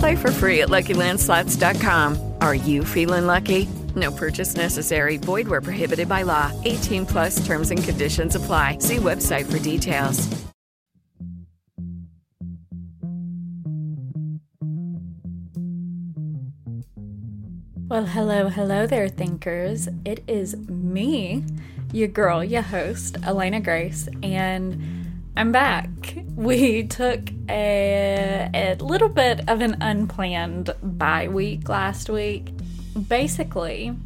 Play for free at LuckyLandSlots.com. Are you feeling lucky? No purchase necessary. Void where prohibited by law. 18 plus terms and conditions apply. See website for details. Well, hello, hello there, thinkers. It is me, your girl, your host, Elena Grace, and I'm back. We took a, a little bit of an unplanned bye week last week. Basically,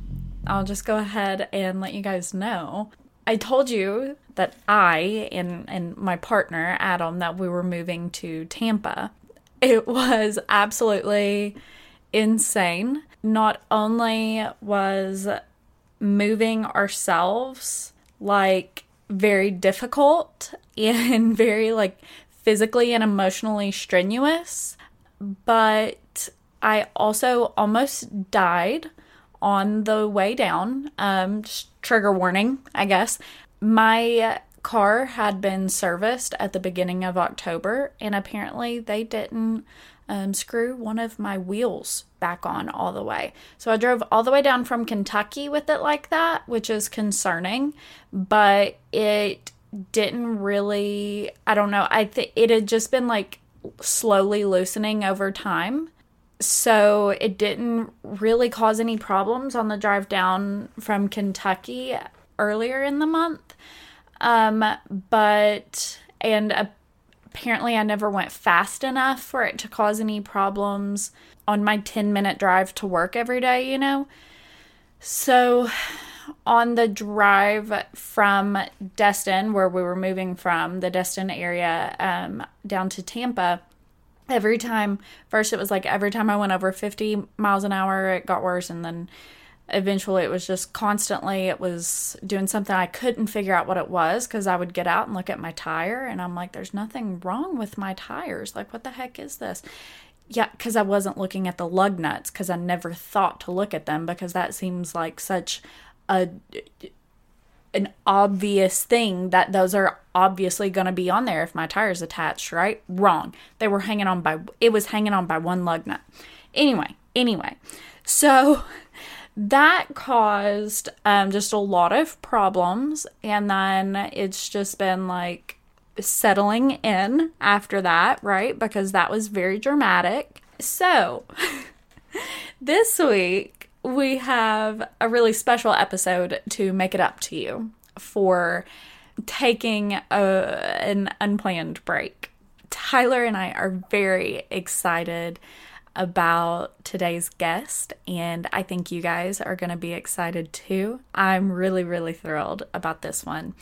I'll just go ahead and let you guys know. I told you that I and, and my partner, Adam, that we were moving to Tampa. It was absolutely insane. Not only was moving ourselves like very difficult and very like physically and emotionally strenuous, but I also almost died on the way down. Um, just trigger warning, I guess. My car had been serviced at the beginning of October, and apparently they didn't um, screw one of my wheels back on all the way. So I drove all the way down from Kentucky with it like that, which is concerning, but it didn't really, I don't know, I think it had just been like slowly loosening over time. So it didn't really cause any problems on the drive down from Kentucky earlier in the month. Um, but, and apparently I never went fast enough for it to cause any problems on my 10 minute drive to work every day, you know? So on the drive from Destin, where we were moving from, the Destin area, um, down to Tampa, every time, first it was like every time I went over 50 miles an hour, it got worse. And then eventually it was just constantly, it was doing something I couldn't figure out what it was because I would get out and look at my tire and I'm like, there's nothing wrong with my tires. Like, what the heck is this? Yeah, because I wasn't looking at the lug nuts because I never thought to look at them because that seems like such a an obvious thing that those are obviously going to be on there if my tire's attached, right? Wrong. They were hanging on by it was hanging on by one lug nut. Anyway, anyway. So that caused um, just a lot of problems and then it's just been like settling in after that, right? Because that was very dramatic. So, this week we have a really special episode to make it up to you for taking a, an unplanned break. Tyler and I are very excited about today's guest, and I think you guys are going to be excited too. I'm really, really thrilled about this one.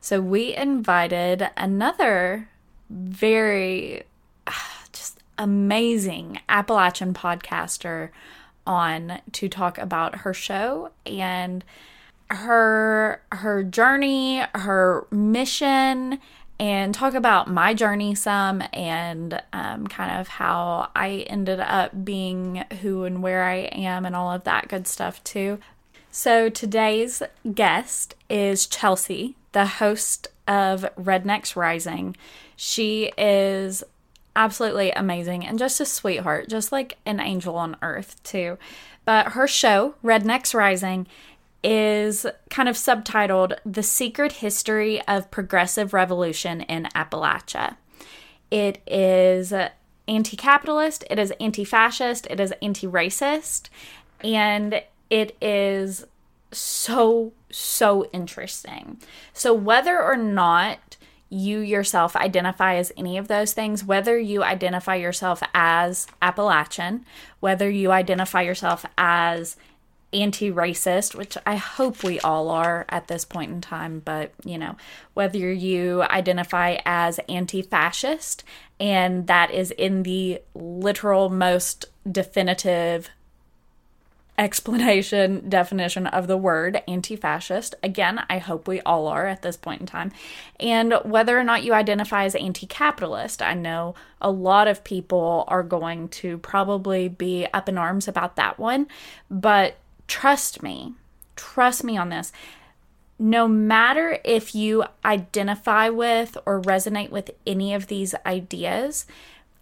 So, we invited another very just amazing Appalachian podcaster on to talk about her show and her her journey, her mission, and talk about my journey some and um, kind of how I ended up being who and where I am and all of that good stuff too. So today's guest is Chelsea, the host of Rednecks Rising. She is absolutely amazing and just a sweetheart, just like an angel on earth, too. But her show, Rednecks Rising, is kind of subtitled The Secret History of Progressive Revolution in Appalachia. It is anti capitalist, it is anti fascist, it is anti racist, and it is so, so interesting. So, whether or not you yourself identify as any of those things, whether you identify yourself as Appalachian, whether you identify yourself as anti racist, which I hope we all are at this point in time, but you know, whether you identify as anti fascist, and that is in the literal most definitive explanation definition of the word anti fascist. Again, I hope we all are at this point in time. And whether or not you identify as anti capitalist, I know a lot of people are going to probably be up in arms about that one. But trust me, trust me on this. No matter if you identify with or resonate with any of these ideas,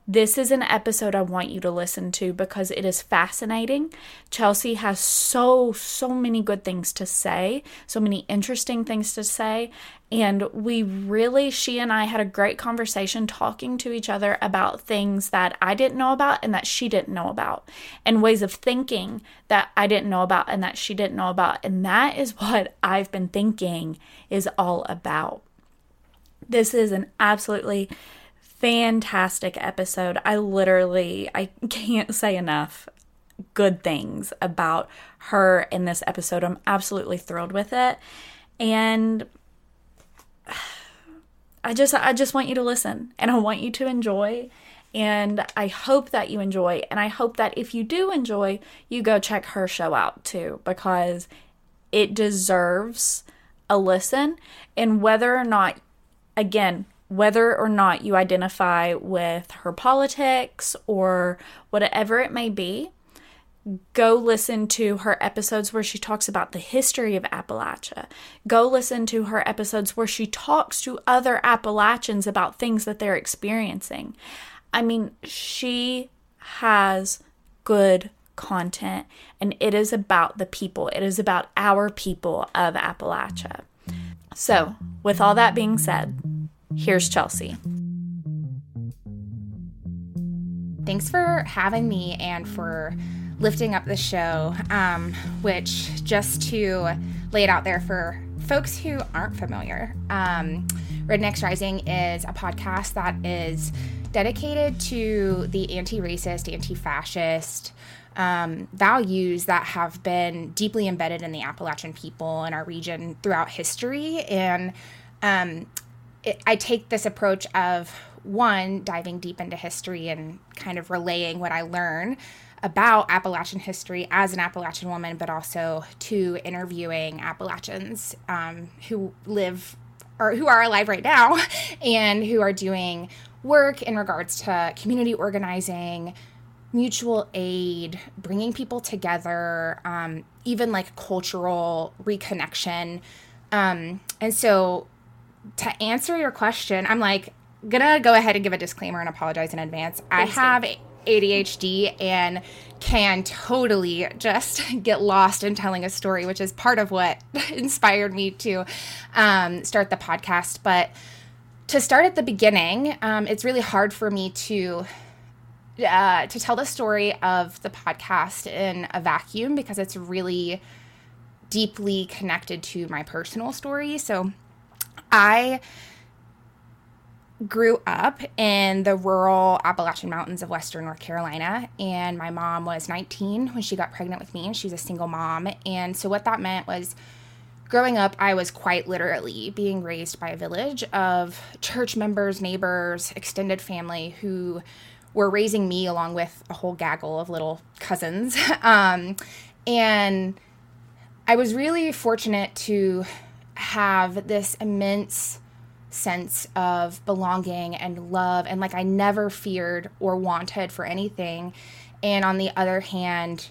this is an episode I want you to listen to because it is fascinating. Chelsea has so, so many good things to say, so many interesting things to say. And we really, she and I had a great conversation talking to each other about things that I didn't know about and that she didn't know about, and ways of thinking that I didn't know about and that she didn't know about. And that is what I've been thinking is all about. This is an absolutely fantastic episode. I literally I can't say enough good things about her in this episode. I'm absolutely thrilled with it. And I just I just want you to listen and I want you to enjoy and I hope that you enjoy and I hope that if you do enjoy, you go check her show out too because it deserves a listen and whether or not again whether or not you identify with her politics or whatever it may be, go listen to her episodes where she talks about the history of Appalachia. Go listen to her episodes where she talks to other Appalachians about things that they're experiencing. I mean, she has good content and it is about the people, it is about our people of Appalachia. So, with all that being said, Here's Chelsea. Thanks for having me and for lifting up the show, um, which just to lay it out there for folks who aren't familiar, um, Rednecks Rising is a podcast that is dedicated to the anti racist, anti fascist um, values that have been deeply embedded in the Appalachian people in our region throughout history. And um, it, I take this approach of one, diving deep into history and kind of relaying what I learn about Appalachian history as an Appalachian woman, but also two, interviewing Appalachians um, who live or who are alive right now and who are doing work in regards to community organizing, mutual aid, bringing people together, um, even like cultural reconnection. Um, and so to answer your question, I'm like gonna go ahead and give a disclaimer and apologize in advance. Please I have. ADHD and can totally just get lost in telling a story, which is part of what inspired me to um, start the podcast. But to start at the beginning, um, it's really hard for me to uh, to tell the story of the podcast in a vacuum because it's really deeply connected to my personal story. So I grew up in the rural Appalachian Mountains of Western North Carolina, and my mom was 19 when she got pregnant with me, and she's a single mom. And so, what that meant was growing up, I was quite literally being raised by a village of church members, neighbors, extended family who were raising me along with a whole gaggle of little cousins. um, and I was really fortunate to have this immense sense of belonging and love and like I never feared or wanted for anything. And on the other hand,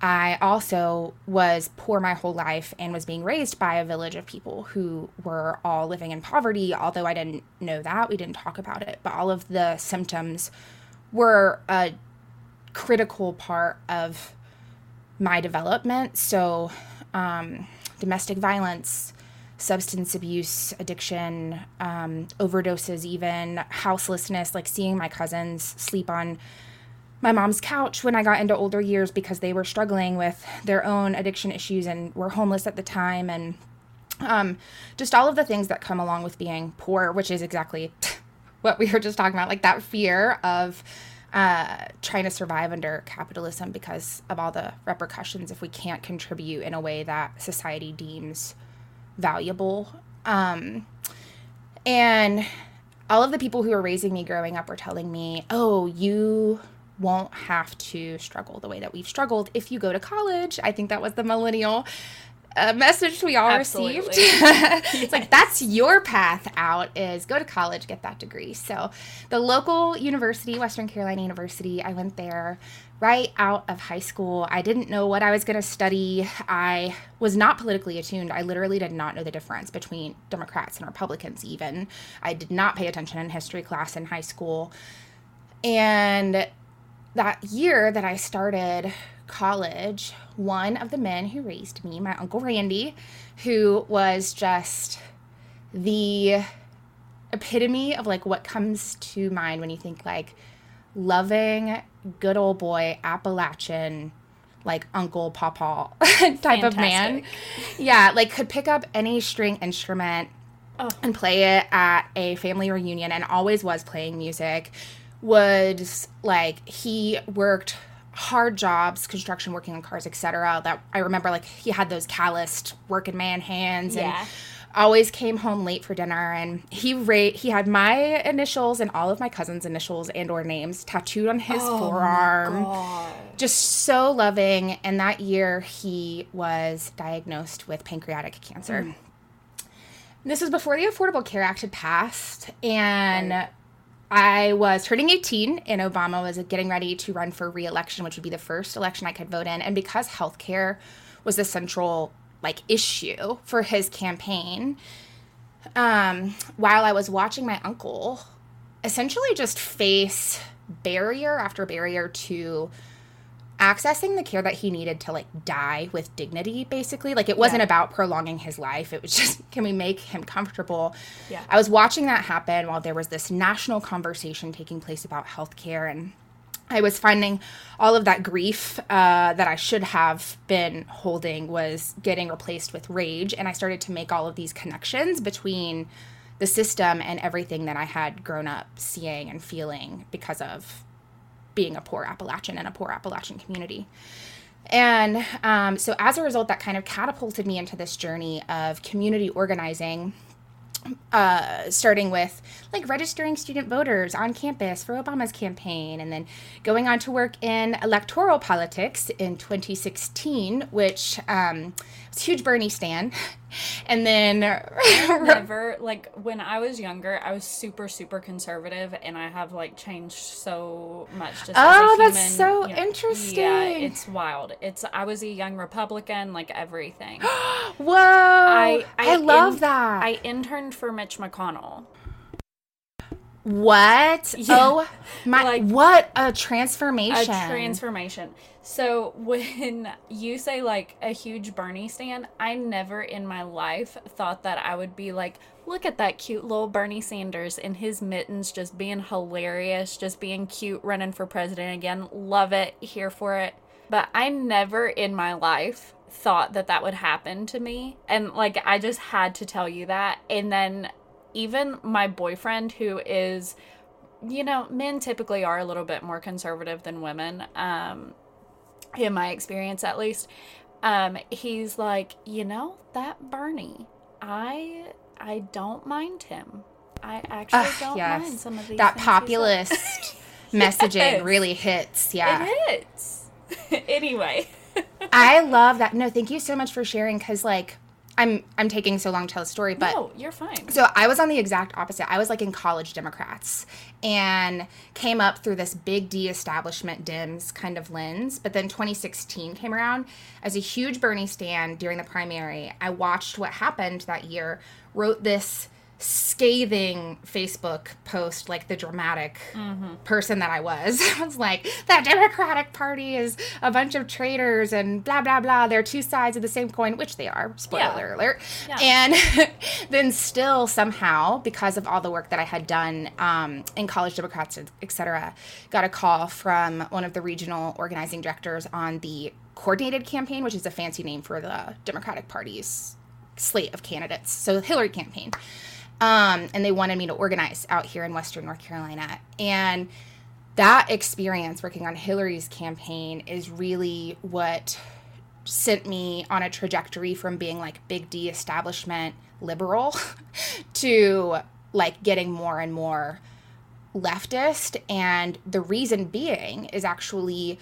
I also was poor my whole life and was being raised by a village of people who were all living in poverty, although I didn't know that. We didn't talk about it, but all of the symptoms were a critical part of my development. So, um, domestic violence, substance abuse, addiction, um, overdoses, even houselessness, like seeing my cousins sleep on my mom's couch when I got into older years because they were struggling with their own addiction issues and were homeless at the time. And um, just all of the things that come along with being poor, which is exactly what we were just talking about, like that fear of uh, trying to survive under capitalism because of all the repercussions if we can't contribute in a way that society deems valuable. Um, and all of the people who were raising me growing up were telling me, oh, you won't have to struggle the way that we've struggled if you go to college. I think that was the millennial uh, message we all Absolutely. received. it's like that's your path out is go to college, get that degree. So the local university, Western Carolina University, I went there right out of high school. I didn't know what I was going to study. I was not politically attuned. I literally did not know the difference between Democrats and Republicans even. I did not pay attention in history class in high school. And that year that I started college, one of the men who raised me, my Uncle Randy, who was just the epitome of like what comes to mind when you think like loving, good old boy, Appalachian, like Uncle Pawpaw type of man. Yeah, like could pick up any string instrument oh. and play it at a family reunion and always was playing music. Was like he worked hard jobs construction working on cars etc that i remember like he had those calloused working man hands Yeah. and always came home late for dinner. And he ra- he had my initials and all of my cousins initials and or names tattooed on his oh forearm. Just so loving. And that year he was diagnosed with pancreatic cancer. Mm. This was before the Affordable Care Act had passed, and I was turning 18, and Obama was getting ready to run for re-election, which would be the first election I could vote in. And because healthcare was the central like issue for his campaign, um, while I was watching my uncle essentially just face barrier after barrier to accessing the care that he needed to like die with dignity basically. Like it wasn't about prolonging his life. It was just can we make him comfortable? Yeah. i was watching that happen while there was this national conversation taking place about healthcare and i was finding all of that grief uh, that i should have been holding was getting replaced with rage and i started to make all of these connections between the system and everything that i had grown up seeing and feeling because of being a poor Appalachian and a poor Appalachian community. And um, so as a result, that kind of catapulted me into this journey of community organizing, uh, starting with like registering student voters on campus for Obama's campaign, and then going on to work in electoral politics in 2016, which um, huge Bernie stan. And then Never like when I was younger, I was super super conservative, and I have like changed so much. Just Oh, that's human, so you know. Yeah, interesting. it's wild. It's I was a young Republican, like everything. whoa, I I, love in- that. I interned for Mitch McConnell. What? Oh my! Like- what a transformation! a transformation. So when you say like a huge Bernie stand, I never in my life thought that I would be like, look at that cute little Bernie Sanders in his mittens, just being hilarious, just being cute, running for president again. Love it, here for it. But I never in my life thought that that would happen to me. And like, I just had to tell you that. And then even my boyfriend, who is you know, men typically are a little bit more conservative than women, um, in my experience at least. Um, he's like, you know, that Bernie, I I don't mind him. I actually Ugh, don't yes. mind some of these that populist messaging Yes. really hits. Yeah, It hits. anyway. I love that. No, thank you so much for sharing. Because like, I'm I'm taking so long to tell the story, but no, you're fine. So I was on the exact opposite. I was like in college Democrats and came up through this big D establishment Dems kind of lens. But then 2016 came around as a huge Bernie stand during the primary. I watched what happened that year, wrote this scathing Facebook post, like the dramatic person that I was. I was like, that Democratic Party is a bunch of traitors and blah, blah, blah. They're two sides of the same coin, which they are. Spoiler Yeah. alert. Yeah. And then still somehow, because of all the work that I had done um, in college Democrats, et cetera, got a call from one of the regional organizing directors on the coordinated campaign, which is a fancy name for the Democratic Party's slate of candidates. So the Hillary campaign. Um, and they wanted me to organize out here in Western North Carolina. And that experience working on Hillary's campaign is really what sent me on a trajectory from being like big D establishment liberal to like getting more and more leftist. And the reason being is actually,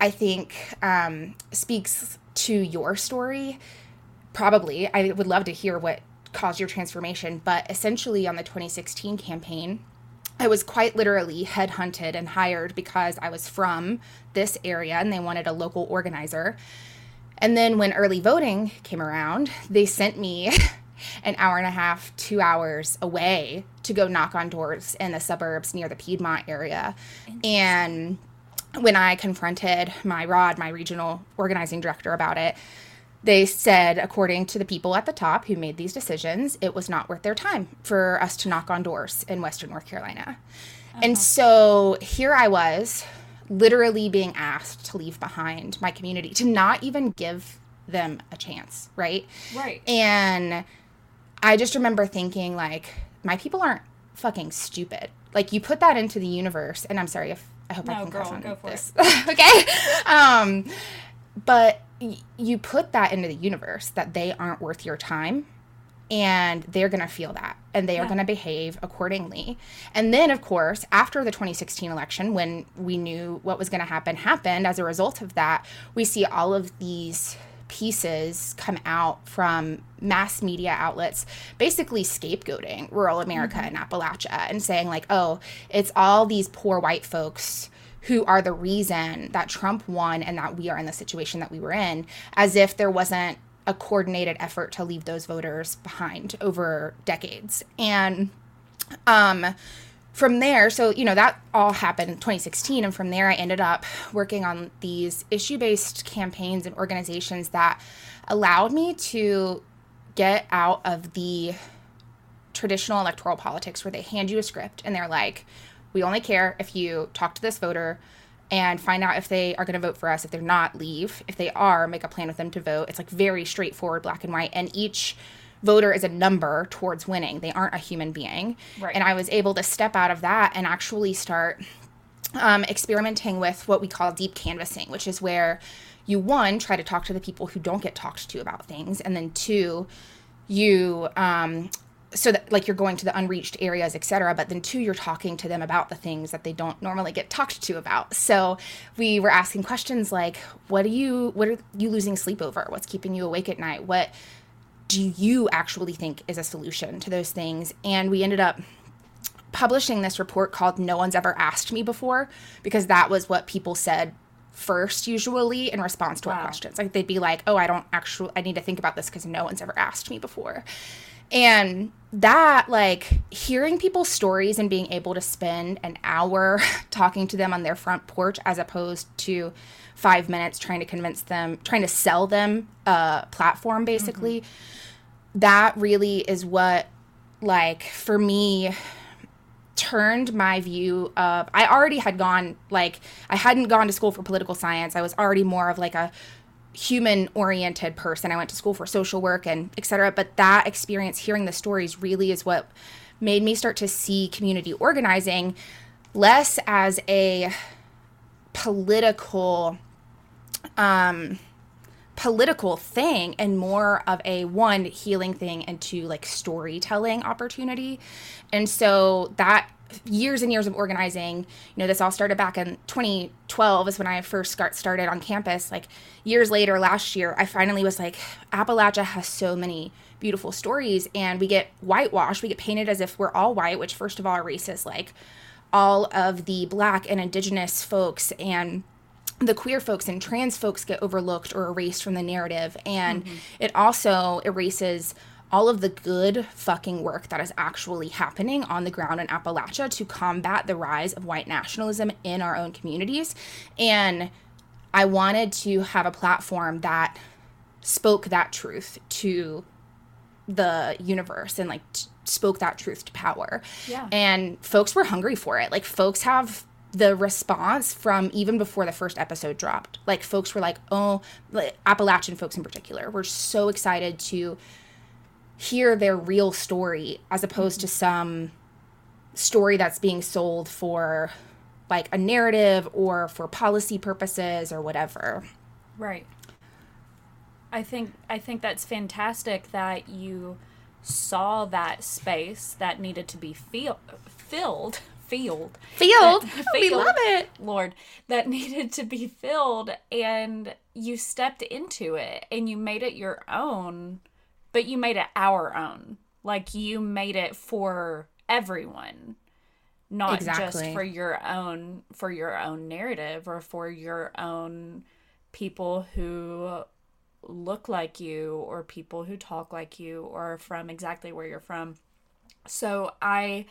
I think, um, speaks to your story. Probably. I would love to hear what caused your transformation. But essentially, on the 2016 campaign, I was quite literally headhunted and hired because I was from this area and they wanted a local organizer. And then when early voting came around, they sent me an hour and a half, two hours away to go knock on doors in the suburbs near the Piedmont area. And when I confronted my ROD, my regional organizing director, about it, they said, according to the people at the top who made these decisions, it was not worth their time for us to knock on doors in Western North Carolina. Uh-huh. And so here I was, literally being asked to leave behind my community, to not even give them a chance, right? Right. And I just remember thinking, like, my people aren't fucking stupid. Like, you put that into the universe, and I'm sorry if I hope no, I can girl, on go for this. okay. Um, but you put that into the universe that they aren't worth your time and they're going to feel that and they yeah. are going to behave accordingly. And then of course, after the 2016 election when we knew what was going to happen happened as a result of that, we see all of these pieces come out from mass media outlets basically scapegoating rural America mm-hmm. and Appalachia and saying like, "Oh, it's all these poor white folks who are the reason that Trump won and that we are in the situation that we were in, as if there wasn't a coordinated effort to leave those voters behind over decades. And um, from there, so, you know, that all happened in 2016. And from there, I ended up working on these issue based campaigns and organizations that allowed me to get out of the traditional electoral politics where they hand you a script and they're like, we only care if you talk to this voter and find out if they are going to vote for us. If they're not, leave. If they are, make a plan with them to vote. It's like very straightforward, black and white. And each voter is a number towards winning. They aren't a human being. Right. And I was able to step out of that and actually start um, experimenting with what we call deep canvassing, which is where you, one, try to talk to the people who don't get talked to about things. And then two, you um, so that like you're going to the unreached areas etc but then two you're talking to them about the things that they don't normally get talked to about. So we were asking questions like what are you what are you losing sleep over? What's keeping you awake at night? What do you actually think is a solution to those things? And we ended up publishing this report called no one's ever asked me before because that was what people said first usually in response to wow. our questions. Like they'd be like oh i don't actually i need to think about this because no one's ever asked me before and that, like, hearing people's stories and being able to spend an hour talking to them on their front porch as opposed to five minutes trying to convince them, trying to sell them a platform, basically, mm-hmm. that really is what, like, for me, turned my view of I already had gone like I hadn't gone to school for political science. I was already more of like a human oriented person. I went to school for social work and etc. But that experience, hearing the stories, really is what made me start to see community organizing less as a political um political thing and more of a one healing thing and two like storytelling opportunity and so that years and years of organizing. You know, this all started back in 2012 is when I first got started on campus. Like years later, last year, I finally was like, Appalachia has so many beautiful stories, and we get whitewashed. We get painted as if we're all white, which first of all are racist. Like all of the black and indigenous folks and the queer folks and trans folks get overlooked or erased from the narrative and mm-hmm. it also erases all of the good fucking work that is actually happening on the ground in Appalachia to combat the rise of white nationalism in our own communities. And I wanted to have a platform that spoke that truth to the universe and like t- spoke that truth to power. Yeah. And folks were hungry for it. Like folks have the response from even before the first episode dropped. Like folks were like, "Oh, like Appalachian folks in particular, we're so excited to hear their real story as opposed to some story that's being sold for like a narrative or for policy purposes or whatever." Right. I think I think that's fantastic that you saw that space that needed to be feel, filled filled Field, that- we love it. lord that needed to be filled and you stepped into it and you made it your own but you made it our own like you made it for everyone not just for your own for your own narrative or for your own people who look like you or people who talk like you or from exactly where you're from so i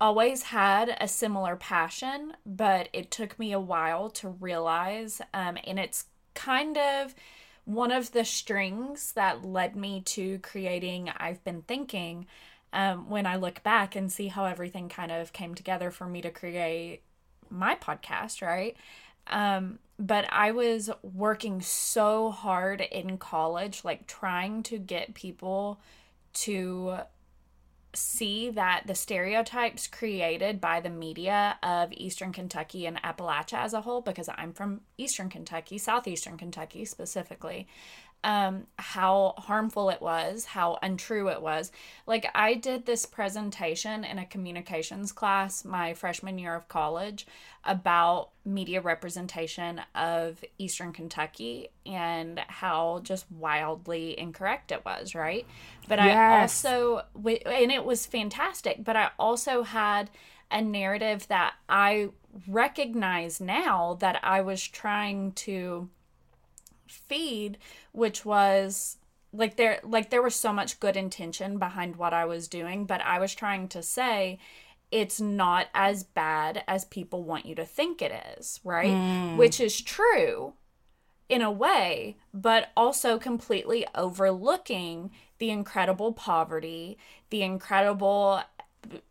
always had a similar passion, but it took me a while to realize. Um, and it's kind of one of the strings that led me to creating I've Been Thinking. Um, when I look back and see how everything kind of came together for me to create my podcast, right? Um, but I was working so hard in college, like trying to get people to see that the stereotypes created by the media of Eastern Kentucky and Appalachia as a whole, because I'm from Eastern Kentucky, Southeastern Kentucky specifically, um, how harmful it was, how untrue it was. Like, I did this presentation in a communications class my freshman year of college about media representation of Eastern Kentucky and how just wildly incorrect it was, right? But I also, and it was fantastic, but I also had a narrative that I recognize now that I was trying to feed which was like there like there was so much good intention behind what I was doing but I was trying to say it's not as bad as people want you to think it is right? Hmm. Which is true in a way but also completely overlooking the incredible poverty the incredible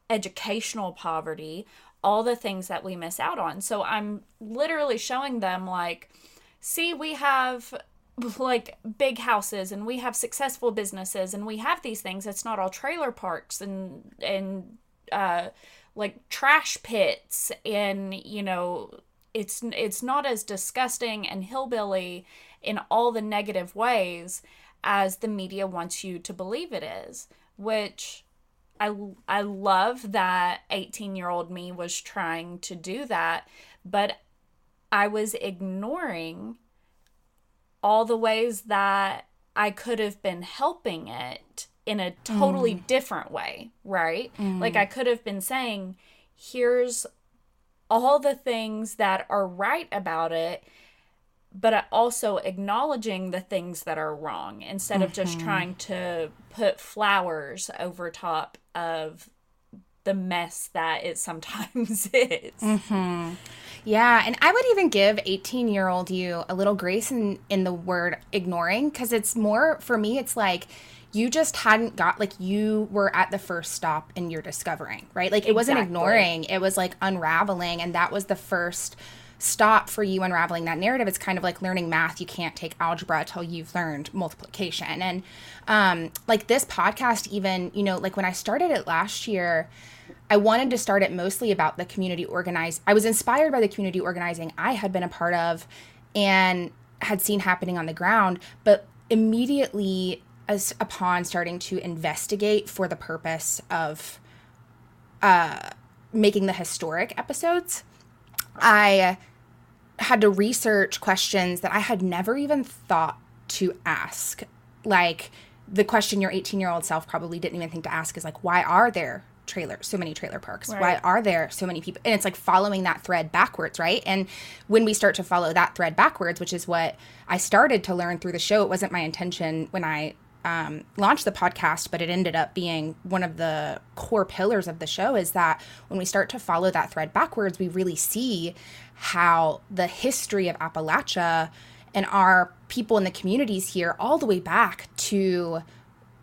educational poverty all the things that we miss out on. So i'm literally showing them like see we have like big houses and we have successful businesses and we have these things. It's not all trailer parks and and uh like trash pits and you know it's it's not as disgusting and hillbilly in all the negative ways as the media wants you to believe it is which I I love that 18 year old me was trying to do that, but I was ignoring all the ways that I could have been helping it in a totally mm. different way, right? Mm. Like I could have been saying, here's all the things that are right about it, but also acknowledging the things that are wrong instead of just mm-hmm. trying to put flowers over top of the mess that it sometimes is. Mm-hmm. Yeah, and I would even give 18 year old you a little grace in, in the word ignoring because it's more, for me, it's like you just hadn't got, like, you were at the first stop in your discovering, right? Like, it wasn't ignoring, it was like unraveling, and that was the first stop for you unraveling that narrative. It's kind of like learning math. You can't take algebra until you've learned multiplication. And um, like this podcast, even, you know, like when I started it last year, I wanted to start it mostly about the community organized. I was inspired by the community organizing I had been a part of and had seen happening on the ground, but immediately as upon starting to investigate for the purpose of uh, making the historic episodes, I had to research questions that I had never even thought to ask. Like the question your 18 year old self probably didn't even think to ask is like, why are there trailers, so many trailer parks? Why are there so many people? And it's like following that thread backwards, right? And when we start to follow that thread backwards, which is what I started to learn through the show, it wasn't my intention when I um, launched the podcast, but it ended up being one of the core pillars of the show is that when we start to follow that thread backwards, we really see how the history of Appalachia and our people in the communities here, all the way back to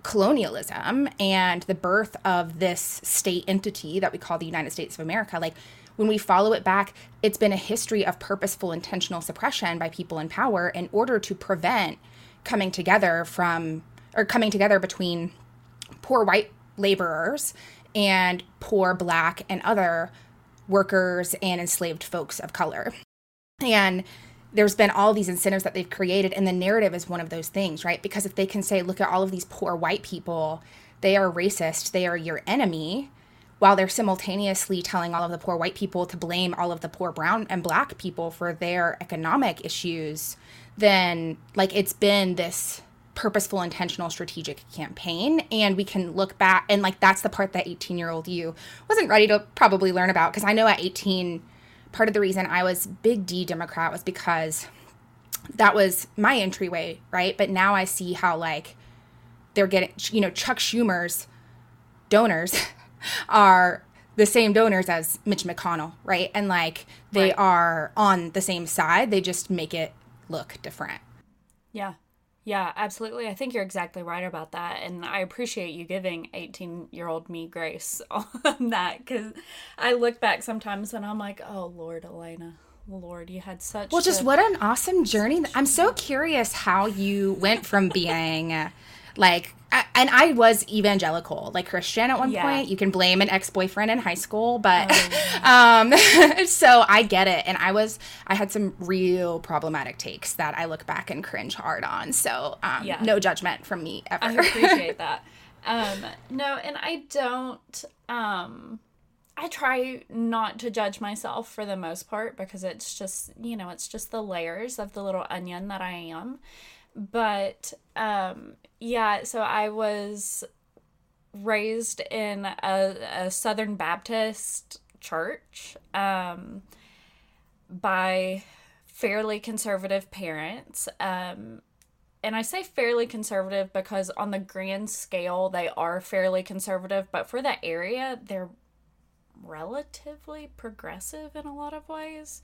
colonialism and the birth of this state entity that we call the United States of America, like when we follow it back, it's been a history of purposeful, intentional suppression by people in power in order to prevent coming together from or coming together between poor white laborers and poor black and other workers and enslaved folks of color. And there's been all these incentives that they've created and the narrative is one of those things right? Because if they can say look at all of these poor white people they are racist they are your enemy while they're simultaneously telling all of the poor white people to blame all of the poor brown and black people for their economic issues then like it's been this purposeful intentional strategic campaign and we can look back and like that's the part that 18 year old you wasn't ready to probably learn about because i know at 18 part of the reason I was big D Democrat was because that was my entryway, right? But now I see how like they're getting, you know, Chuck Schumer's donors are the same donors as Mitch McConnell, right? And like they right. are on the same side, they just make it look different. Yeah. Yeah, absolutely. I think you're exactly right about that. And I appreciate you giving 18 year old me grace on that because I look back sometimes and I'm like, oh, Lord, Elena. Lord, you had such. Well, just a- what an awesome journey. I'm so curious how you went from being like and I was evangelical, like Christian at one yeah. point. You can blame an ex boyfriend in high school, but oh. um, so I get it. And I was, I had some real problematic takes that I look back and cringe hard on. So um, yeah. no judgment from me ever. I appreciate that. Um, no, and I don't. Um, I try not to judge myself for the most part because it's just, you know, it's just the layers of the little onion that I am. But um yeah so i was raised in a, a southern baptist church um by fairly conservative parents um and I say fairly conservative because on the grand scale they are fairly conservative, but for that area they're relatively progressive in a lot of ways.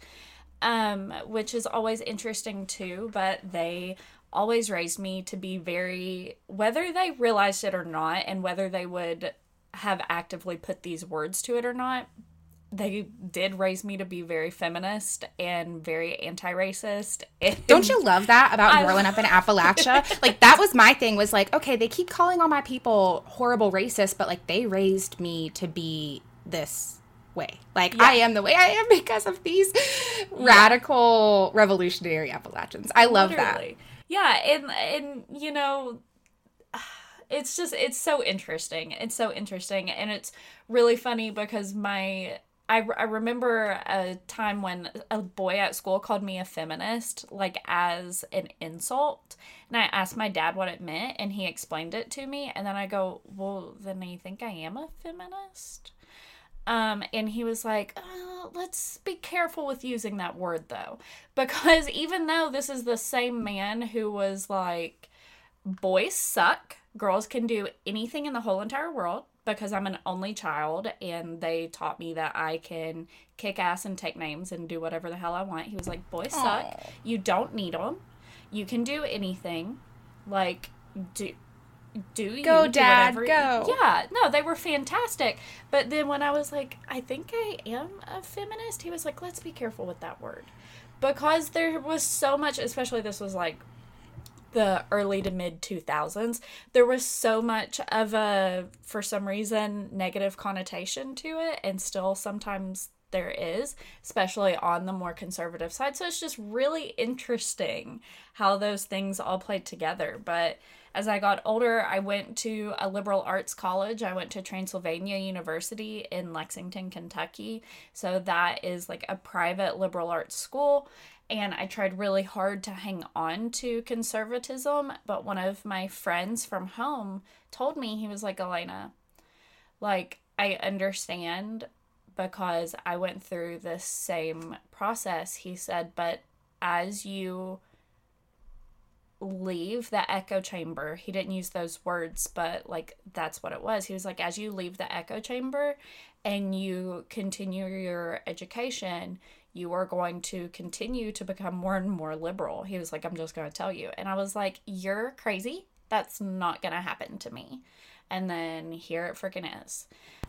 Um, which is always interesting too, but they always raised me to be very, whether they realized it or not, and whether they would have actively put these words to it or not, they did raise me to be very feminist and very anti-racist. And Don't you love that about I growing up in Appalachia? like that was my thing was like, okay, they keep calling all my people horrible racist, but like they raised me to be this way. Like yeah. I am the way I am because of these yeah. radical revolutionary Appalachians. I love Literally. that yeah and and you know it's just it's so interesting it's so interesting and it's really funny because my I, I remember a time when a boy at school called me a feminist, like as an insult. And I asked my dad what it meant, and he explained it to me. And then I go, Well, then you think I am a feminist? Um, and he was like, uh, let's be careful with using that word though. Because even though this is the same man who was like, boys suck, girls can do anything in the whole entire world because I'm an only child and they taught me that I can kick ass and take names and do whatever the hell I want. He was like, boys suck. Aww. You don't need them. You can do anything. Like, do do you go dad go yeah no they were fantastic but then when i was like i think i am a feminist he was like let's be careful with that word because there was so much especially this was like the early to mid 2000s there was so much of a for some reason negative connotation to it and still sometimes there is, especially on the more conservative side. So it's just really interesting how those things all played together. But as I got older, I went to a liberal arts college. I went to Transylvania University in Lexington, Kentucky. So that is like a private liberal arts school. And I tried really hard to hang on to conservatism. But one of my friends from home told me, he was like, Elena, like, I understand because I went through this same process. He said, but as you leave the echo chamber. He didn't use those words, but like that's what it was. He was like, as you leave the echo chamber and you continue your education, you are going to continue to become more and more liberal. He was like, I'm just going to tell you. And I was like, You're crazy. That's not going to happen to me. And then here it freaking is.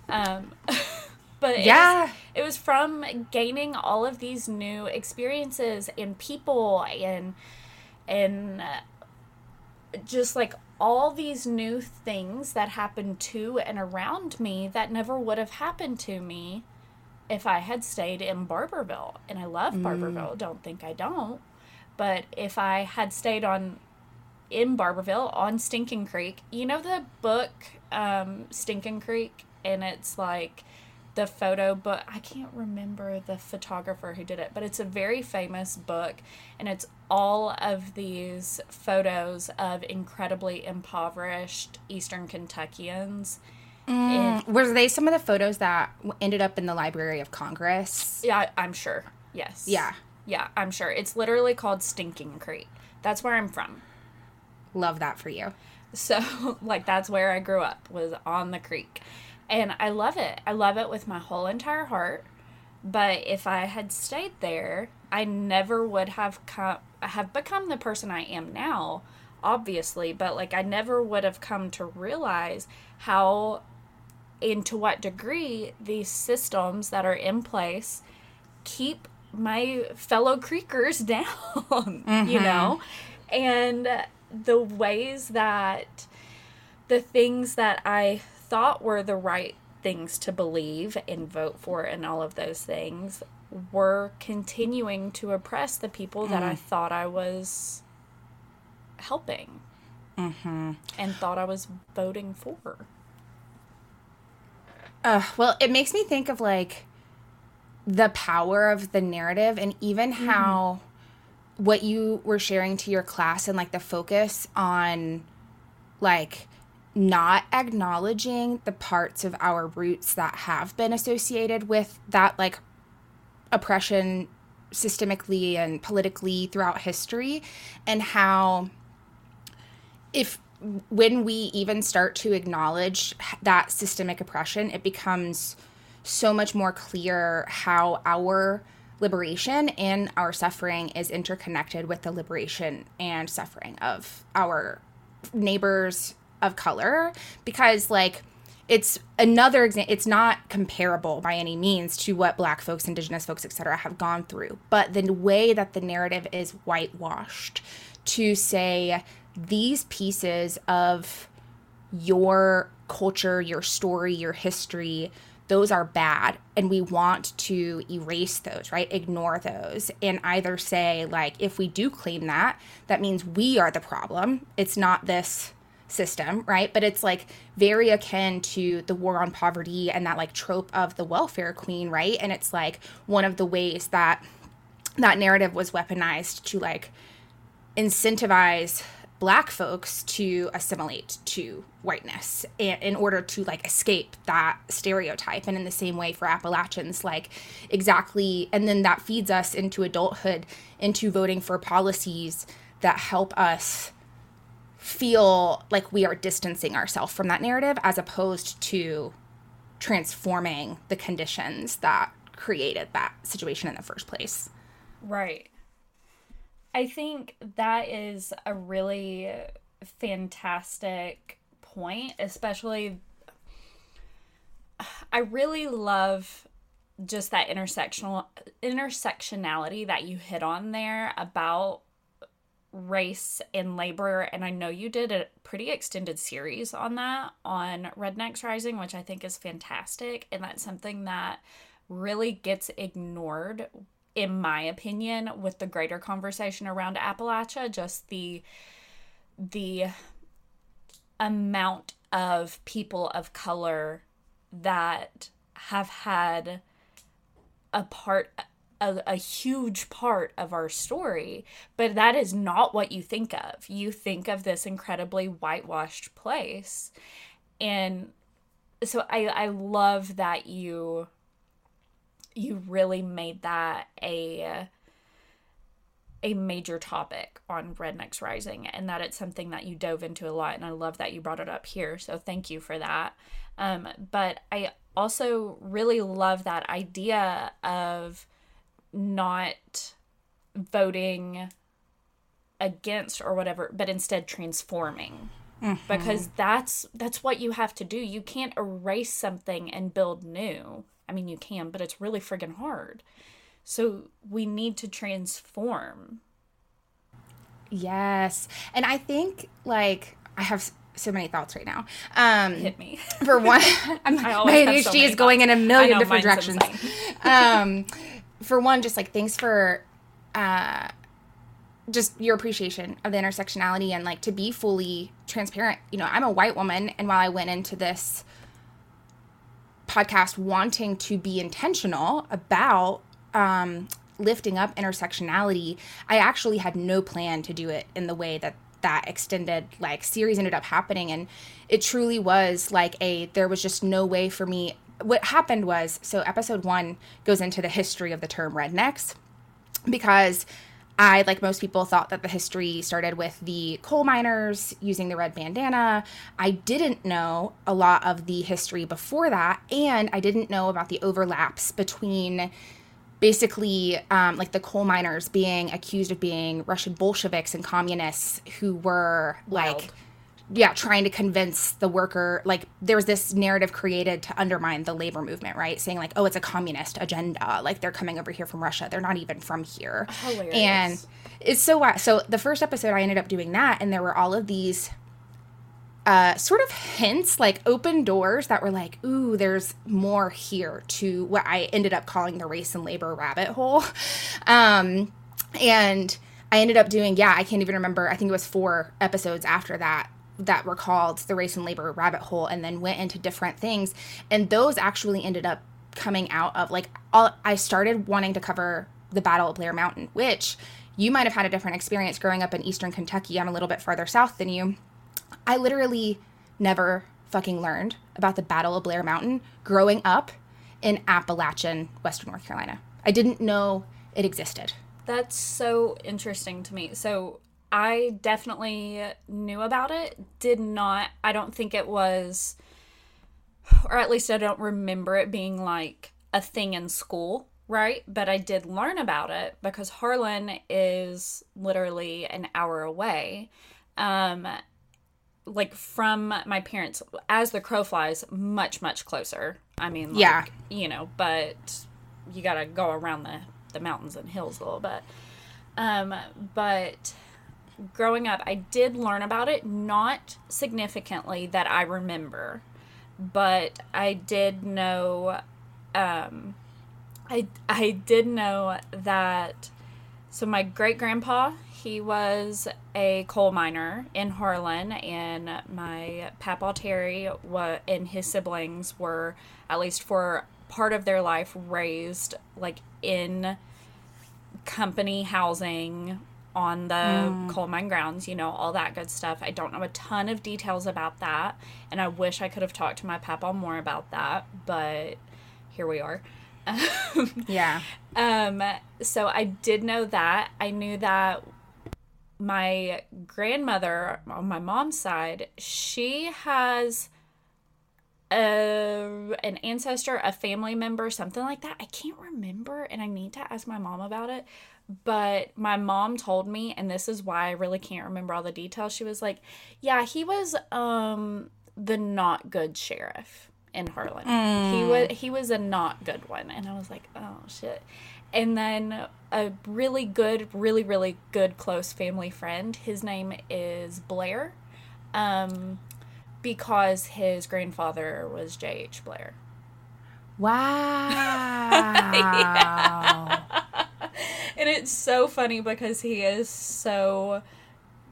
Um, but Yeah. it was, it was from gaining all of these new experiences and people and and uh, just like all these new things that happened to and around me that never would have happened to me if I had stayed in Barbourville. And I love Barbourville, don't think I don't. But if I had stayed on in Barbourville on Stinking Creek, you know the book um, Stinking Creek, and it's like the photo book. I can't remember the photographer who did it, but it's a very famous book, and it's all of these photos of incredibly impoverished Eastern Kentuckians. Mm, in- Were they some of the photos that ended up in the Library of Congress? yeah, I'm sure. Yes. Yeah. Yeah, I'm sure. It's literally called Stinking Creek. That's where I'm from. Love that for you. So, like, that's where I grew up, was on the creek. And I love it. I love it with my whole entire heart. But if I had stayed there, I never would have come, have become the person I am now, obviously. But, like, I never would have come to realize how and to what degree these systems that are in place keep my fellow creekers down, you mm-hmm. know? And the ways that the things that I thought were the right things to believe and vote for and all of those things were continuing to oppress the people that I thought I was helping and thought I was voting for. Uh, well, it makes me think of like the power of the narrative and even how what you were sharing to your class and like the focus on like not acknowledging the parts of our roots that have been associated with that like oppression systemically and politically throughout history and how if when we even start to acknowledge that systemic oppression it becomes so much more clear how our liberation and our suffering is interconnected with the liberation and suffering of our neighbors of color because like it's another example it's not comparable by any means to what black folks indigenous folks etc have gone through. But the way that the narrative is whitewashed to say these pieces of your culture your story your history those are bad and we want to erase those right? Ignore those and either say like if we do claim that that means we are the problem. It's not this system right? But it's like very akin to the war on poverty and that like trope of the welfare queen right? And it's like one of the ways that that narrative was weaponized to like incentivize black folks to assimilate to whiteness in, order to like escape that stereotype. And in the same way for appalachians like exactly and then that feeds us into adulthood into voting for policies that help us feel like we are distancing ourselves from that narrative as opposed to transforming the conditions that created that situation in the first place Right. I think that is a really fantastic point, especially I really love just that intersectional intersectionality that you hit on there about race and labor and I know you did a pretty extended series on that on Rednecks Rising which I think is fantastic and that's something that really gets ignored in my opinion with the greater conversation around Appalachia just the the amount of people of color that have had a part a, a huge part of our story but that is not what you think of. You think of this incredibly whitewashed place. And so i i love that you you really made that a a major topic on rednecks rising and that it's something that you dove into a lot and i love that you brought it up here so thank you for that. Um, but i also really love that idea of not voting against or whatever but instead transforming because that's that's what you have to do. You can't erase something and build new. I mean, you can, but it's really friggin' hard. So we need to transform. Yes. And I think like I have so many thoughts right now. Um Hit me. for one I'm, my always ADHD so is going in a million know, different directions. um for one just like thanks for uh just your appreciation of the intersectionality and like to be fully transparent. You know, I'm a white woman and while I went into this podcast wanting to be intentional about um, lifting up intersectionality, I actually had no plan to do it in the way that that extended like series ended up happening and it truly was like a there was just no way for me what happened was so episode 1 goes into the history of the term rednecks because I, like most people, thought that the history started with the coal miners using the red bandana. I didn't know a lot of the history before that, and I didn't know about the overlaps between basically um, like the coal miners being accused of being Russian Bolsheviks and communists who were like Wild. Yeah, trying to convince the worker, like there was this narrative created to undermine the labor movement, right? Saying like, oh, it's a communist agenda, like they're coming over here from Russia, they're not even from here, Hilarious. and it's so wild. So the first episode, I ended up doing that, and there were all of these. Uh, sort of hints, like open doors that were like, ooh, there's more here to what I ended up calling the race and labor rabbit hole. Um, and I ended up doing, yeah, I can't even remember. I think it was four episodes after that that were called the race and labor rabbit hole and then went into different things. And those actually ended up coming out of like, all, I started wanting to cover the Battle of Blair Mountain, which you might have had a different experience growing up in Eastern Kentucky. I'm a little bit farther south than you. I literally never fucking learned about the Battle of Blair Mountain growing up in Appalachian, Western North Carolina. I didn't know it existed. That's so interesting to me. So I definitely knew about it. Did not. I don't think it was, or at least I don't remember it being like a thing in school, right? But I did learn about it because Harlan is literally an hour away. Um, like from my parents, as the crow flies, much much closer. I mean, like, Yeah. you know, but you got to go around the the mountains and hills a little bit. Um, but growing up, I did learn about it, not significantly that I remember, but I did know. Um, I I did know that. So my great grandpa, he was a coal miner in Harlan, and my papa Terry wa- and his siblings were, at least for part of their life, raised like in company housing on the coal mine grounds, you know, all that good stuff. I don't know a ton of details about that, and I wish I could have talked to my papa more about that, but here we are. Yeah. Um, so I did know that. I knew that my grandmother on my mom's side, she has a, an ancestor, a family member, something like that. I can't remember, and I need to ask my mom about it. But my mom told me, and this is why I really can't remember all the details. She was like, "Yeah, he was um the not good sheriff in Harlan. He was he was a not good one." And I was like, "Oh shit." And then a really good, really really good close family friend. His name is Blair. Um because his grandfather was J.H. Blair. Wow. And it's so funny because he is so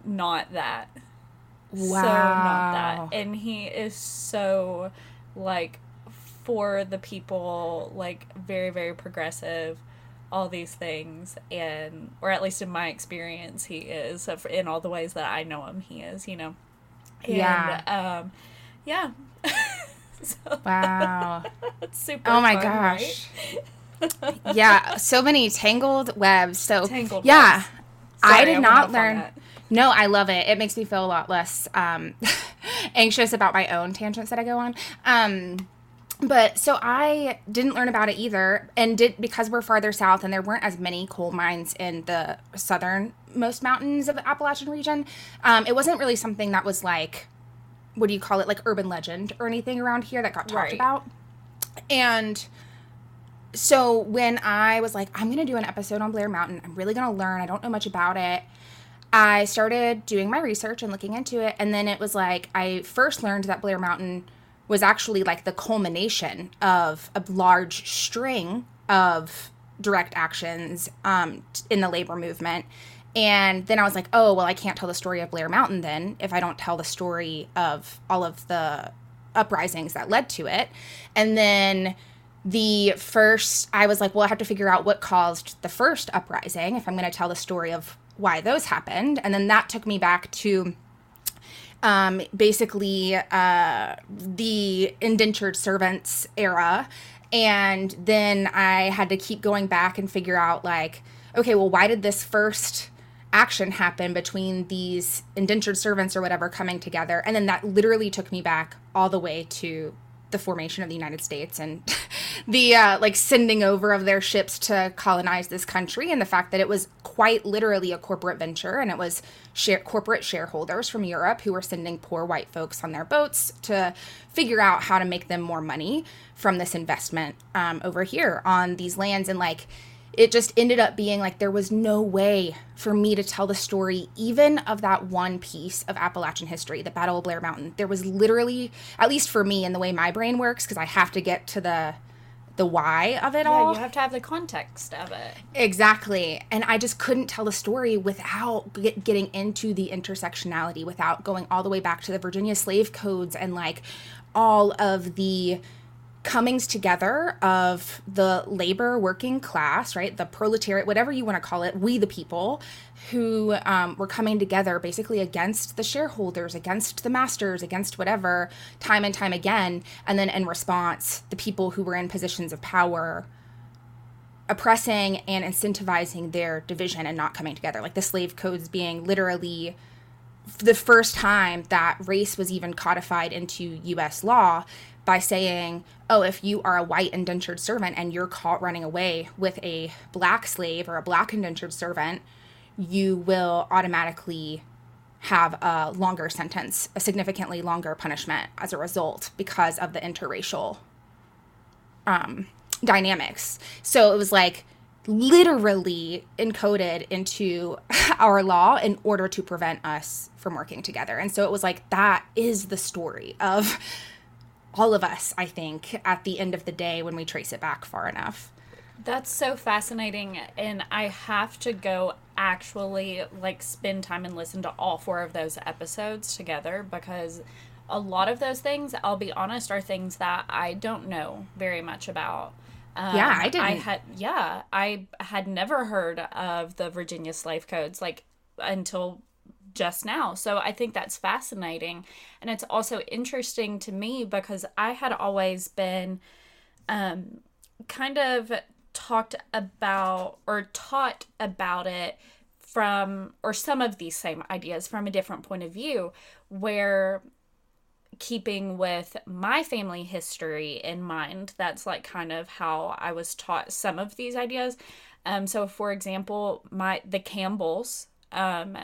not that. So not Wow. that. And he is so like for the people, like very, very progressive, all these things. And, or at least in my experience, he is. In all the ways that I know him, he is, you know. And, Yeah. Um, yeah. so Wow. it's super Oh my fun, gosh. right? Yeah, so many tangled webs. So Tangled yeah, webs. I Sorry, I did went not learn. No, I love it. It makes me feel a lot less um, anxious about my own tangents that I go on. Um, but so I didn't learn about it either, and did because we're farther south and there weren't as many coal mines in the southernmost mountains of the Appalachian region. Um, it wasn't really something that was like what do you call it, like urban legend or anything around here that got talked Right. about. And so when I was like, I'm gonna do an episode on Blair Mountain, I'm really gonna learn. I don't know much about it. I started doing my research and looking into it, and then it was like I first learned that Blair Mountain was actually like the culmination of a large string of direct actions um, in the labor movement. And then I was like, oh, well, I can't tell the story of Blair Mountain then if I don't tell the story of all of the uprisings that led to it. And then the first, I was like, well, I have to figure out what caused the first uprising if I'm going to tell the story of why those happened. And then that took me back to um, basically uh, the indentured servants era. And then I had to keep going back and figure out, like, okay, well, why did this first action happen between these indentured servants or whatever coming together? And then that literally took me back all the way to the formation of the United States and the uh, like sending over of their ships to colonize this country and the fact that it was quite literally a corporate venture and it was share- corporate shareholders from Europe who were sending poor white folks on their boats to figure out how to make them more money from this investment um, over here on these lands. And like it just ended up being like there was no way for me to tell the story even of that one piece of Appalachian history, the Battle of Blair Mountain. There was literally, at least for me and the way my brain works, because I have to get to the the why of it Yeah, all. you have to have the context of it. Exactly. And I just couldn't tell the story without get, getting into the intersectionality, without going all the way back to the Virginia slave codes and like all of the comings together of the labor working class, right? The proletariat, whatever you want to call it, we the people who um, were coming together basically against the shareholders, against the masters, against whatever, time and time again. And then in response, the people who were in positions of power oppressing and incentivizing their division and not coming together. Like the slave codes being literally the first time that race was even codified into US law by saying, oh, if you are a white indentured servant and you're caught running away with a black slave or a black indentured servant, you will automatically have a longer sentence, a significantly longer punishment as a result because of the interracial um, dynamics. So it was like literally encoded into our law in order to prevent us from working together. And so it was like that is the story of all of us, I think, at the end of the day when we trace it back far enough. That's so fascinating, and I have to go actually like spend time and listen to all four of those episodes together because a lot of those things, I'll be honest, are things that I don't know very much about. Um, Yeah, I I didn't. had yeah, I had never heard of the Virginia slave codes like until just now. So I think that's fascinating. And it's also interesting to me because I had always been um, kind of talked about or taught about it from, or some of these same ideas from a different point of view, where keeping with my family history in mind, that's like kind of how I was taught some of these ideas. Um, so, for example, my the Campbells, um,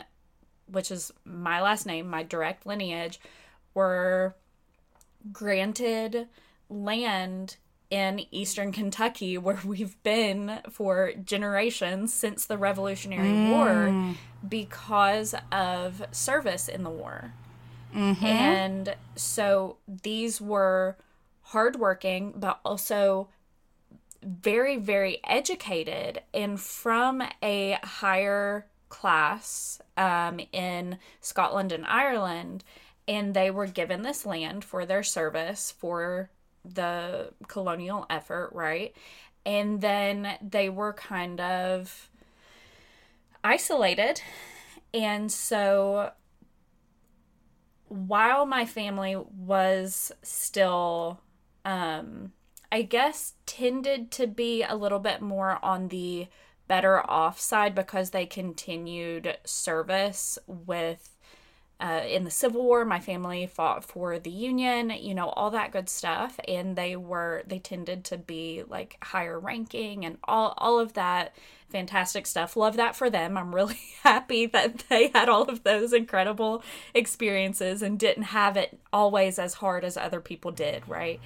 which is my last name, my direct lineage, were granted land in eastern Kentucky where we've been for generations since the Revolutionary mm. War because of service in the war. Mm-hmm. And so these were hardworking, but also very, very educated and from a higher class um, in Scotland and Ireland. And they were given this land for their service for the colonial effort, right? And then they were kind of isolated. And so while my family was still um I guess tended to be a little bit more on the better off side because they continued service with uh, in the Civil War, my family fought for the Union, you know, all that good stuff. And they were, they tended to be like higher ranking and all, all of that fantastic stuff. Love that for them. I'm really happy that they had all of those incredible experiences and didn't have it always as hard as other people did, right?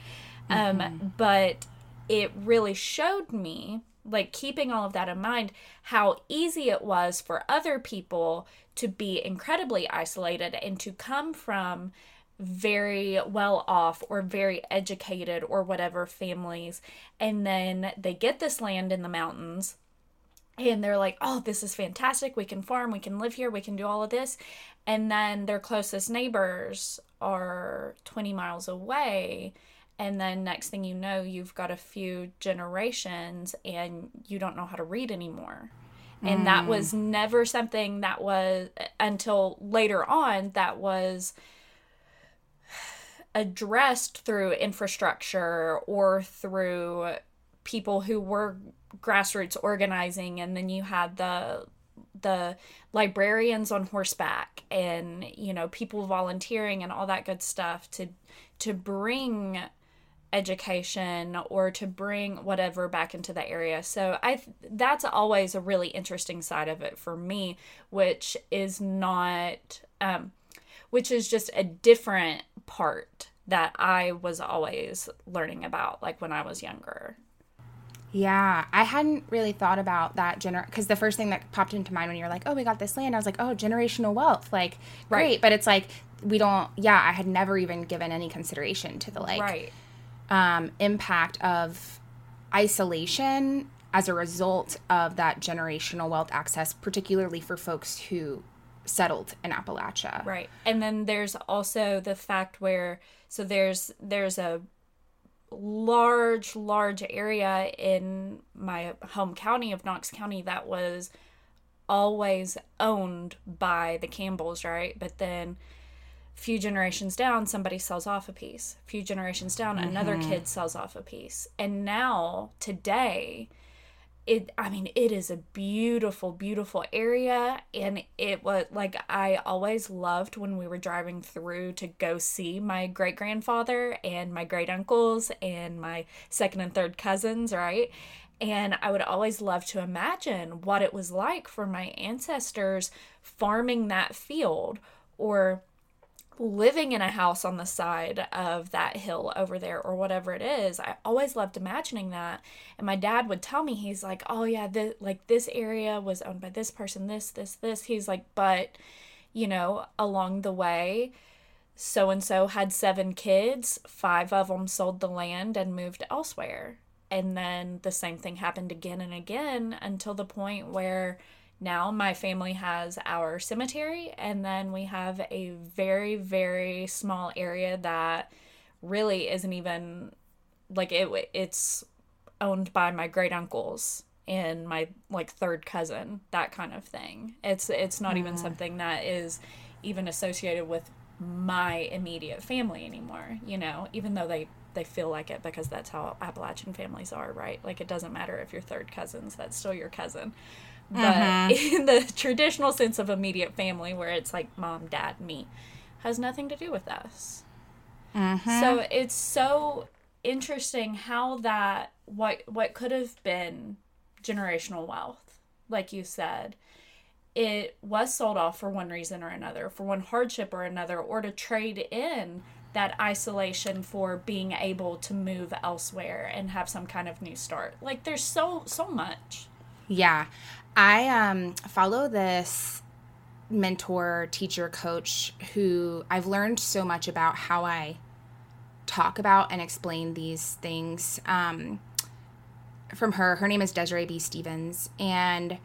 Mm-hmm. Um, but it really showed me like keeping all of that in mind how easy it was for other people to be incredibly isolated and to come from very well off or very educated or whatever families. And then they get this land in the mountains and they're like oh this is fantastic. We can farm. We can live here. We can do all of this. And then their closest neighbors are 20 miles away and then next thing you know you've got a few generations and you don't know how to read anymore and mm. that was never something that was until later on that was addressed through infrastructure or through people who were grassroots organizing and then you had the the librarians on horseback and you know people volunteering and all that good stuff to to bring education or to bring whatever back into the area. So I that's always a really interesting side of it for me, which is not um which is just a different part that I was always learning about like when I was younger. Yeah, I hadn't really thought about that gener because the first thing that popped into mind when you're like, "Oh, we got this land," I was like, "Oh, generational wealth." Like, right. great, but it's like we don't. Yeah, I had never even given any consideration to the like right um, impact of isolation as a result of that generational wealth access, particularly for folks who settled in Appalachia. Right. And then there's also the fact where so there's there's a large large area in my home county of Knox County that was always owned by the Campbells, right? But then few generations down somebody sells off a piece. Few generations down mm-hmm. another kid sells off a piece. And now today it i mean it is a beautiful beautiful area. And it was like i always loved when we were driving through to go see my great grandfather and my great uncles and my second and third cousins right? And I would always love to imagine what it was like for my ancestors farming that field or living in a house on the side of that hill over there or whatever it is i always loved imagining that. And my dad would tell me he's like oh yeah the, like this area was owned by this person this this this. He's like but you know along the way so and so had seven kids five of them sold the land and moved elsewhere. And then the same thing happened again and again until the point where now my family has our cemetery and then we have a very very small area that really isn't even like it it's owned by my great uncles and my like third cousin that kind of thing. It's it's not even ah. something that is even associated with my immediate family anymore you know even though they they feel like it because that's how appalachian families are right? Like it doesn't matter if you're third cousins that's still your cousin but mm-hmm. in the traditional sense of immediate family where it's like mom dad me has nothing to do with us mm-hmm. so it's so interesting how that what what could have been generational wealth like you said it was sold off for one reason or another for one hardship or another or to trade in that isolation for being able to move elsewhere and have some kind of new start like there's so so much yeah I um, follow this mentor, teacher, coach who I've learned so much about how I talk about and explain these things um, from her. Her name is Desiree B. Stevens. And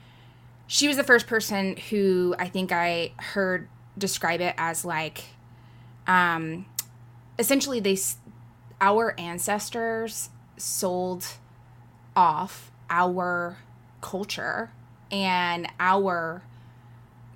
she was the first person who I think I heard describe it as like, um, essentially, they, our ancestors sold off our culture and our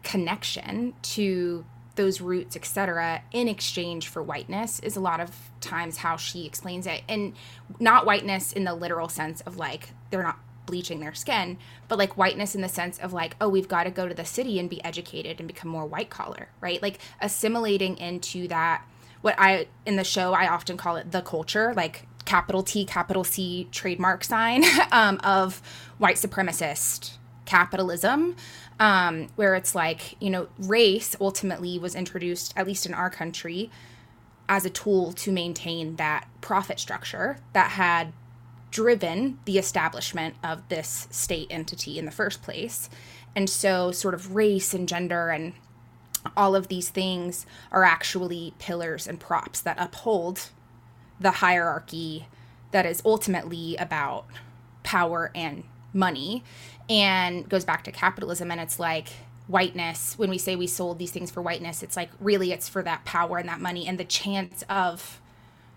connection to those roots, etc., in exchange for whiteness is a lot of times how she explains it. And not whiteness in the literal sense of like they're not bleaching their skin, but like whiteness in the sense of like, oh, we've got to go to the city and be educated and become more white collar, right? Like assimilating into that what I in the show I often call it the culture, like capital T, capital C trademark sign um, of white supremacist capitalism, um, where it's like, you know, race ultimately was introduced, at least in our country, as a tool to maintain that profit structure that had driven the establishment of this state entity in the first place. And so, sort of race and gender and all of these things are actually pillars and props that uphold the hierarchy that is ultimately about power and money and goes back to capitalism and it's like whiteness when we say we sold these things for whiteness it's like really it's for that power and that money and the chance of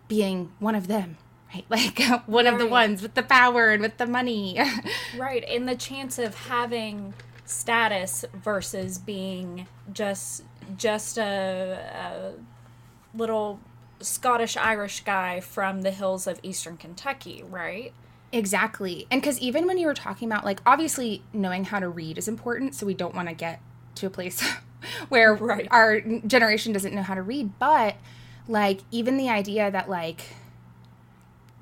being one of them right like one right. of the ones with the power and with the money right and the chance of having status versus being just just a, a little Scottish Irish guy from the hills of eastern Kentucky, right? Exactly. And because even when you were talking about, like, obviously knowing how to read is important, so we don't want to get to a place where right. our generation doesn't know how to read. But, like, even the idea that, like,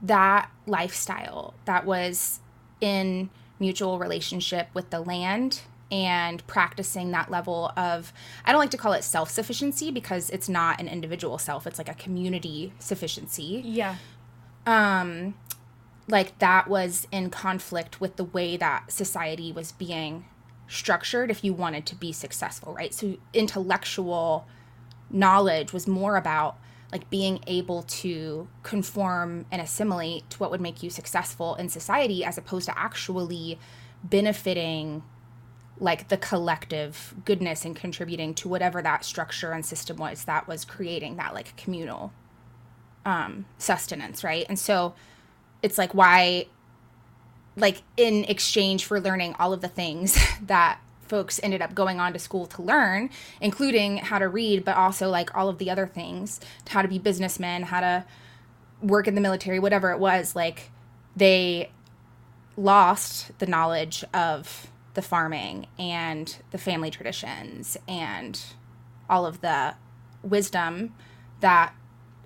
that lifestyle that was in mutual relationship with the land and practicing that level of I don't like to call it self-sufficiency because it's not an individual self it's like a community sufficiency. Yeah. Um like that was in conflict with the way that society was being structured if you wanted to be successful, right? So intellectual knowledge was more about like being able to conform and assimilate to what would make you successful in society as opposed to actually benefiting like the collective goodness and contributing to whatever that structure and system was that was creating that like communal um sustenance right and so it's like why like in exchange for learning all of the things that folks ended up going on to school to learn including how to read but also like all of the other things how to be businessmen how to work in the military whatever it was like they lost the knowledge of the farming and the family traditions and all of the wisdom that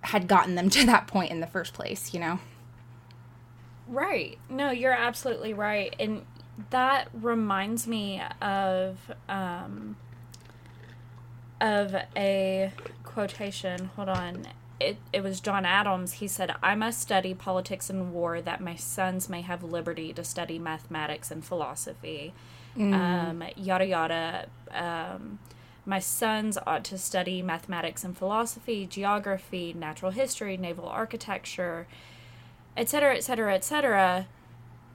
had gotten them to that point in the first place, you know? Right. No, you're absolutely right. And that reminds me of um of a quotation. Hold on it, it was John Adams. He said, I must study politics and war that my sons may have liberty to study mathematics and philosophy. Mm. Um, yada yada. Um, my sons ought to study mathematics and philosophy, geography, natural history, naval architecture, etc., etc., etc.,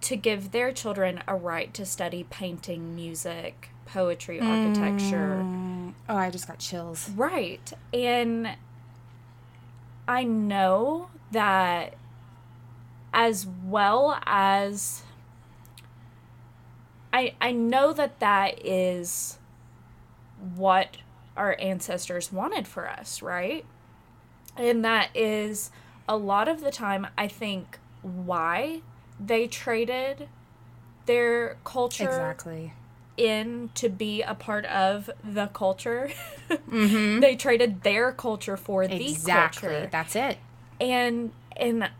to give their children a right to study painting, music, poetry, architecture. Mm. Oh, I just got chills. Right. And I know that as well as I I know that that is what our ancestors wanted for us, right? And that is a lot of the time I think why they traded their culture exactly in to be a part of the culture. Mm-hmm. they traded their culture for exactly. the culture. That's it. And and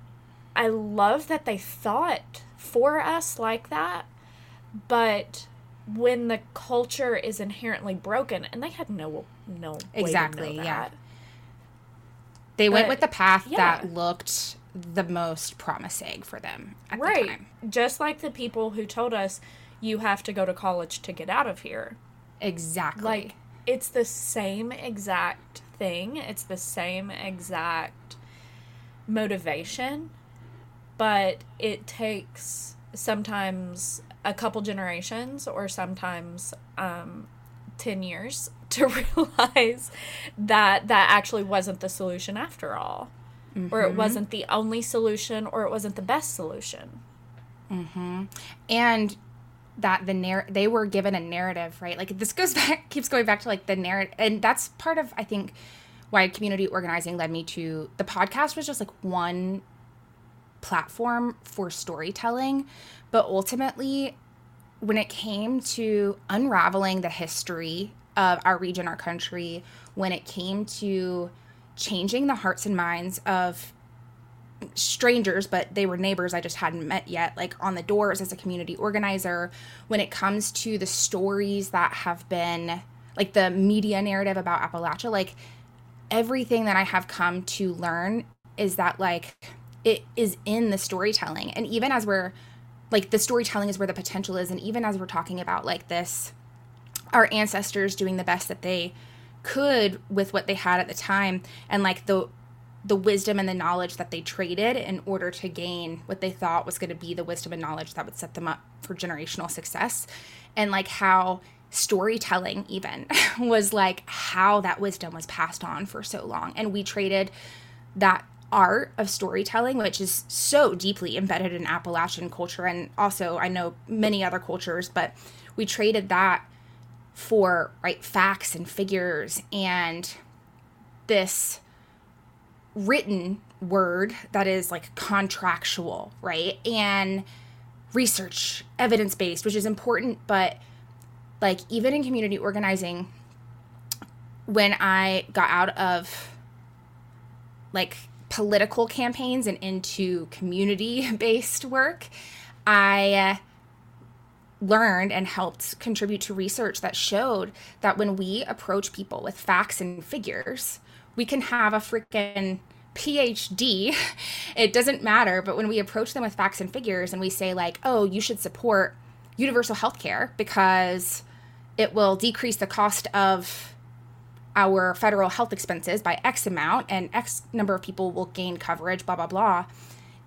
I love that they thought for us like that, but when the culture is inherently broken, and they had no no exactly yeah. They but, went with the path yeah. that looked the most promising for them right. The time. Just like the people who told us you have to go to college to get out of here. Exactly. Like it's the same exact thing. It's the same exact motivation, but it takes sometimes a couple generations or sometimes um, 10 years to realize that that actually wasn't the solution after all. Mm-hmm. Or it mm-hmm. wasn't the only solution or it wasn't the best solution. Mm-hmm. And that the narr- they were given a narrative, right? Like this goes back keeps going back to like the narrative and that's part of I think why community organizing led me to the podcast was just like one platform for storytelling, but ultimately, when it came to unraveling the history of our region, our country, when it came to changing the hearts and minds of strangers, but they were neighbors I just hadn't met yet, like on the doors as a community organizer, when it comes to the stories that have been like the media narrative about Appalachia, like everything that I have come to learn is that like it is in the storytelling. And even as we're like the storytelling is where the potential is, and even as we're talking about like this, our ancestors doing the best that they could with what they had at the time and like the the wisdom and the knowledge that they traded in order to gain what they thought was going to be the wisdom and knowledge that would set them up for generational success. And like how storytelling even was like how that wisdom was passed on for so long. And we traded that art of storytelling which is so deeply embedded in appalachian culture and also i know many other cultures but we traded that for right facts and figures and this written word that is like contractual, right? And research, evidence based, which is important, but like even in community organizing, when I got out of like political campaigns and into community based work, I uh, learned and helped contribute to research that showed that when we approach people with facts and figures, we can have a freaking PhD. It doesn't matter. But when we approach them with facts and figures and we say, like, oh, you should support universal health care because it will decrease the cost of our federal health expenses by X amount and X number of people will gain coverage, blah, blah, blah.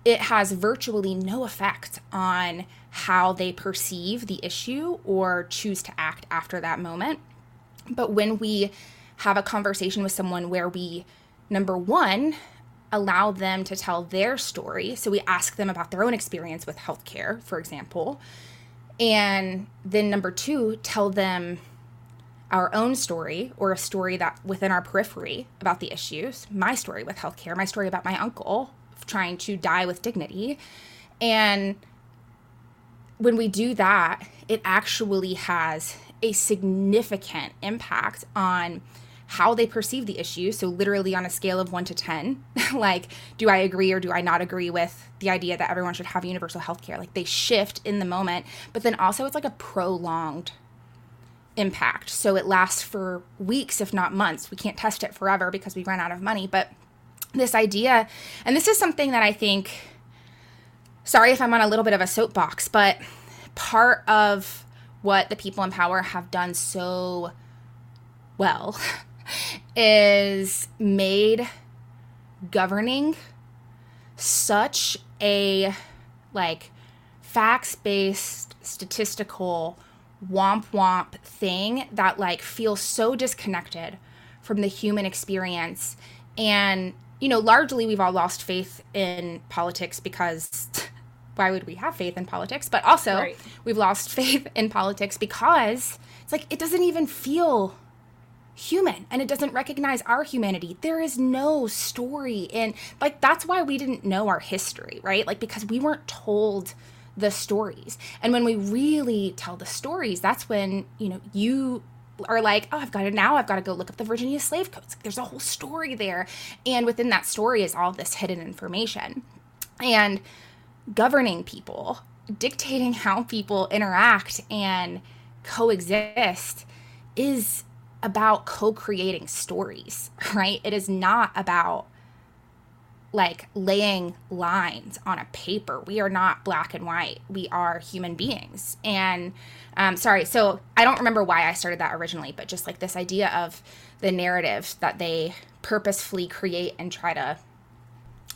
It has virtually no effect on how they perceive the issue or choose to act after that moment. But when we have a conversation with someone where we, number one, allow them to tell their story. So we ask them about their own experience with healthcare, for example. And then number two, tell them our own story or a story that within our periphery about the issues, my story with healthcare, my story about my uncle trying to die with dignity. And when we do that, it actually has a significant impact on how they perceive the issue. So, literally on a scale of one to 10, like, do I agree or do I not agree with the idea that everyone should have universal health care? Like, they shift in the moment, but then also it's like a prolonged impact. So, it lasts for weeks, if not months. We can't test it forever because we run out of money. But this idea, and this is something that I think, sorry if I'm on a little bit of a soapbox, but part of what the people in power have done so well is made governing such a like facts based statistical womp womp thing that like feels so disconnected from the human experience. And you know largely we've all lost faith in politics because why would we have faith in politics but also right. we've lost faith in politics because it's like it doesn't even feel human and it doesn't recognize our humanity. There is no story in like that's why we didn't know our history, right? Like because we weren't told the stories. And when we really tell the stories, that's when, you know, you are like, oh, I've got to now, I've got to go look up the Virginia slave codes. Like, there's a whole story there. And within that story is all this hidden information. And governing people, dictating how people interact and coexist is about co-creating stories, right? It is not about like laying lines on a paper. We are not black and white. We are human beings. And um, sorry, so I don't remember why I started that originally, but just like this idea of the narrative that they purposefully create and try to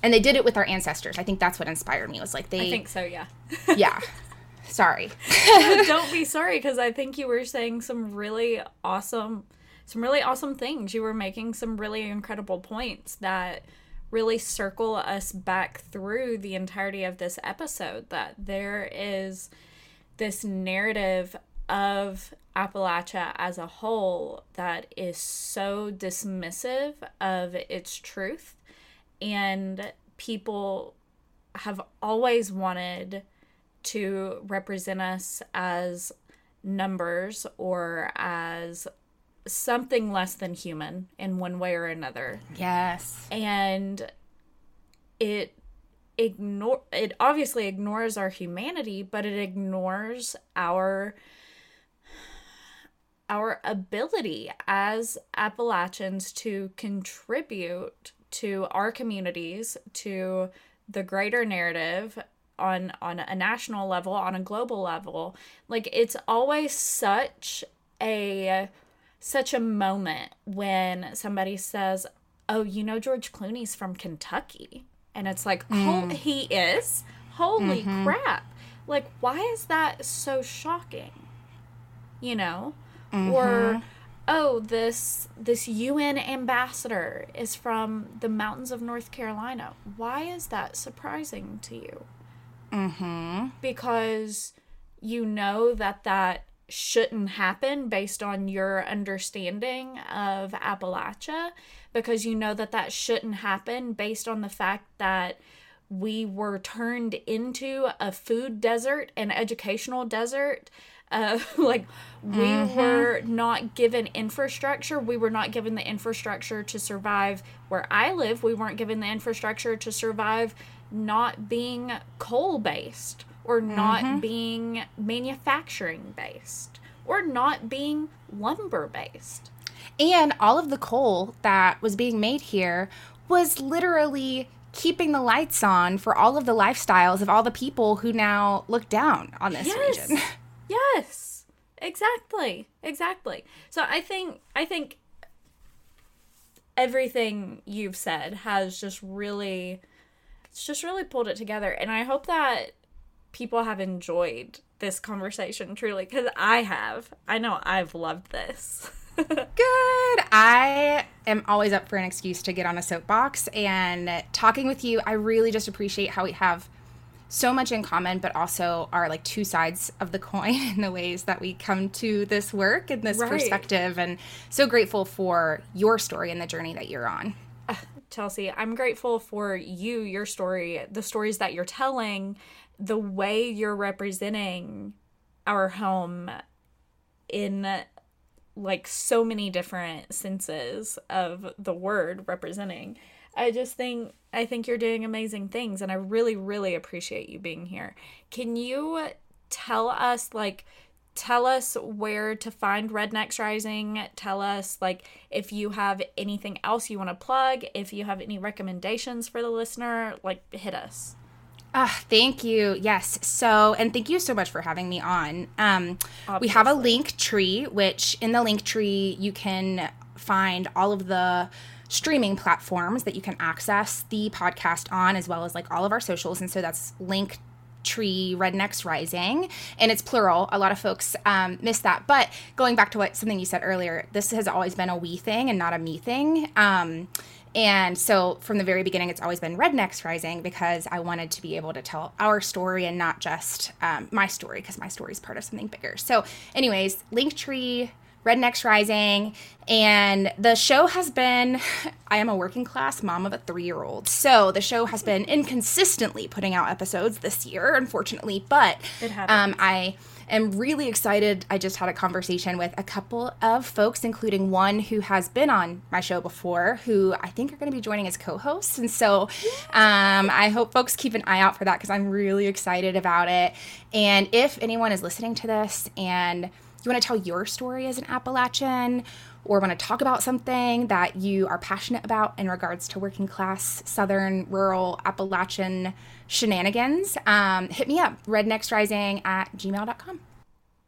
and they did it with our ancestors. I think that's what inspired me. Was like they I think so, yeah. yeah. Sorry. Don't be sorry because I think you were saying some really awesome some really awesome things. You were making some really incredible points that really circle us back through the entirety of this episode that there is this narrative of Appalachia as a whole that is so dismissive of its truth and people have always wanted to represent us as numbers or as something less than human in one way or another. Yes. And it ignore it obviously ignores our humanity, but it ignores our our ability as Appalachians to contribute to our communities, to the greater narrative on on a national level, on a global level. Like it's always such a such a moment when somebody says, "Oh, you know George Clooney's from Kentucky." And it's like, "Oh, he is? Holy mm-hmm. crap." Like why is that so shocking? You know? Mm-hmm. Or oh, this this UN ambassador is from the mountains of North Carolina. Why is that surprising to you? Mm-hmm. because you know that that shouldn't happen based on your understanding of Appalachia because you know that that shouldn't happen based on the fact that we were turned into a food desert and educational desert uh, like we were not given infrastructure. We were not given the infrastructure to survive where i live. We weren't given the infrastructure to survive not being coal based or not being manufacturing based or not being lumber based And all of the coal that was being made here was literally keeping the lights on for all of the lifestyles of all the people who now look down on this Yes. region. yes. Exactly. Exactly. So i think i think everything you've said has just really it's just really pulled it together. And i hope that people have enjoyed this conversation truly because i have. I know i've loved this. Good. I am always up for an excuse to get on a soapbox. And talking with you. I really just appreciate how we have so much in common, but also are like two sides of the coin in the ways that we come to this work and this Right. perspective. And so grateful for your story and the journey that you're on. Chelsea, I'm grateful for you, your story, the stories that you're telling, the way you're representing our home in like so many different senses of the word representing. I just think I think you're doing amazing things and I really really appreciate you being here. Can you tell us like tell us where to find Rednecks Rising. Tell us like if you have anything else you want to plug, if you have any recommendations for the listener, like hit us. Ah, thank you. Yes. So, and thank you so much for having me on. Um, we have a link tree, which in the link tree you can find all of the streaming platforms that you can access the podcast on, as well as like all of our socials. And so that's link tree rednecks rising and it's plural a lot of folks um, miss that but going back to what something you said earlier this has always been a we thing and not a me thing um, and so from the very beginning, it's always been Rednecks Rising because I wanted to be able to tell our story and not just um, my story because my story is part of something bigger. So, anyways, Linktree, Rednecks Rising, and the show has been. I am a working class mom of a three year old. So the show has been inconsistently putting out episodes this year, unfortunately, but um, I am really excited. I just had a conversation with a couple of folks, including one who has been on my show before, who I think are going to be joining as co hosts. And so um, I hope folks keep an eye out for that because I'm really excited about it. And if anyone is listening to this and you want to tell your story as an Appalachian, or want to talk about something that you are passionate about in regards to working class, southern, rural, Appalachian shenanigans, um, hit me up, rednecksrising at gmail.com.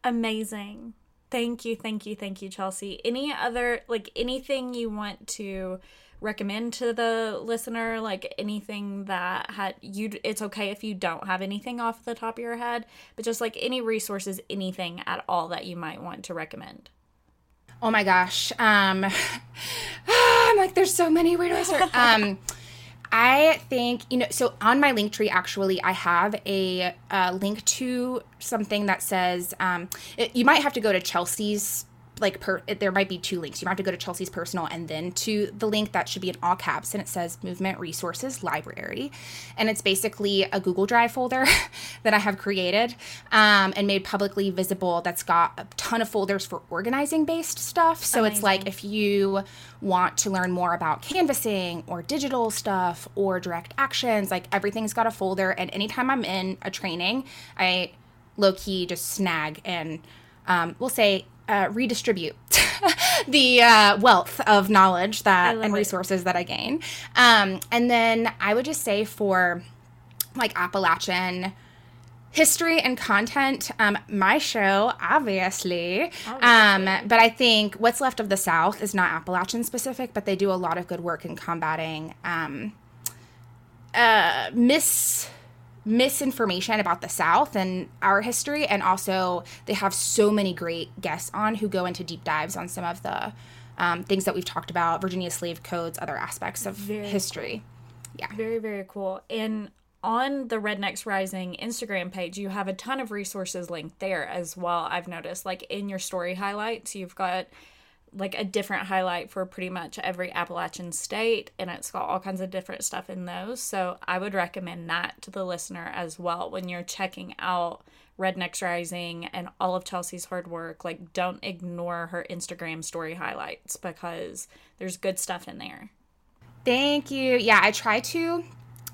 Amazing. Thank you, thank you, thank you, Chelsea. Any other like anything you want to recommend to the listener? Like anything that had you? It's okay if you don't have anything off the top of your head, but just like any resources, anything at all that you might want to recommend. Oh my gosh. Um, I'm like, there's so many. Where do I start? Um, I think, you know, so on my link tree, actually, I have a, uh link to something that says um, it, you might have to go to Chelsea's like per, there might be two links. You might have to go to Chelsea's personal and then to the link that should be in all caps and it says Movement Resources Library, and it's basically a Google Drive folder that I have created um, and made publicly visible. That's got a ton of folders for organizing based stuff. So Amazing. it's like if you want to learn more about canvassing or digital stuff or direct actions, like everything's got a folder. And anytime I'm in a training, I low key just snag and um, we'll say uh, redistribute the uh, wealth of knowledge that and resources it. that I gain. Um, and then I would just say for like Appalachian history and content, um, my show, obviously. obviously. Um, but I think What's Left of the South is not Appalachian specific, but they do a lot of good work in combating um, uh, mis misinformation about the South and our history. And also, they have so many great guests on who go into deep dives on some of the um, things that we've talked about Virginia slave codes, other aspects of very history. Yeah. Very, very cool. And on the Rednecks Rising Instagram page, you have a ton of resources linked there as well. I've noticed, like in your story highlights, you've got like a different highlight for pretty much every Appalachian state, and it's got all kinds of different stuff in those. So I would recommend that to the listener as well when you're checking out Rednecks Rising and all of Chelsea's hard work. Like, don't ignore her Instagram story highlights because there's good stuff in there. Thank you. Yeah, I try to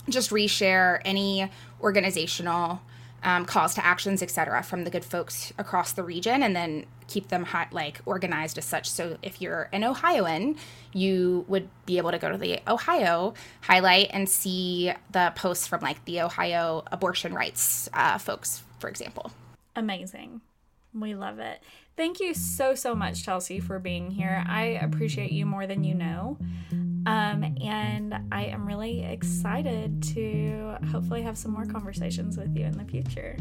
just reshare any organizational um, calls to actions, etc., from the good folks across the region, and then keep them hot, like organized as such. So if you're an Ohioan, you would be able to go to the Ohio highlight and see the posts from like the Ohio abortion rights uh, folks, for example. Amazing. We love it. Thank you so, so much, Chelsea, for being here. I appreciate you more than you know. Um, and I am really excited to hopefully have some more conversations with you in the future.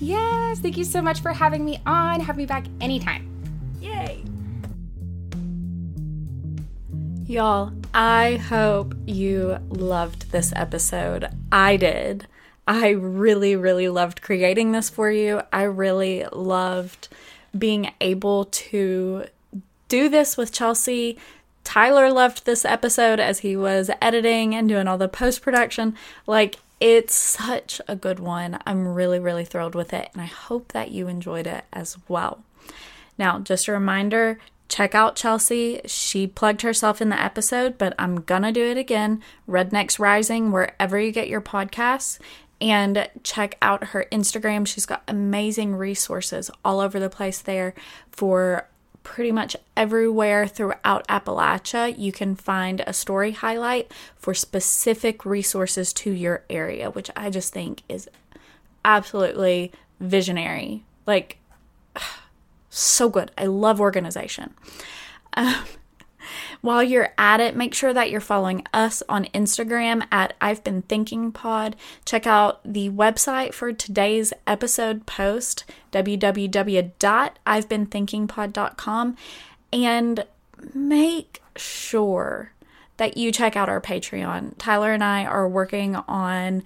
Yes, thank you so much for having me on. Have me back anytime. Yay. Y'all, I hope you loved this episode. I did. I really, really loved creating this for you. I really loved being able to do this with Chelsea. Tyler loved this episode as he was editing and doing all the post production. Like, it's such a good one. I'm really, really thrilled with it, and I hope that you enjoyed it as well. Now, just a reminder check out Chelsea. She plugged herself in the episode, but I'm gonna do it again. Rednecks Rising, wherever you get your podcasts and check out her Instagram. She's got amazing resources all over the place there for pretty much everywhere throughout Appalachia. You can find a story highlight for specific resources to your area, which I just think is absolutely visionary. Like, so good. I love organization. Um, while you're at it, make sure that you're following us on Instagram at I've Been Thinking Pod. Check out the website for today's episode post, www.i'vebeenthinkingpod.com, and make sure that you check out our Patreon. Tyler and I are working on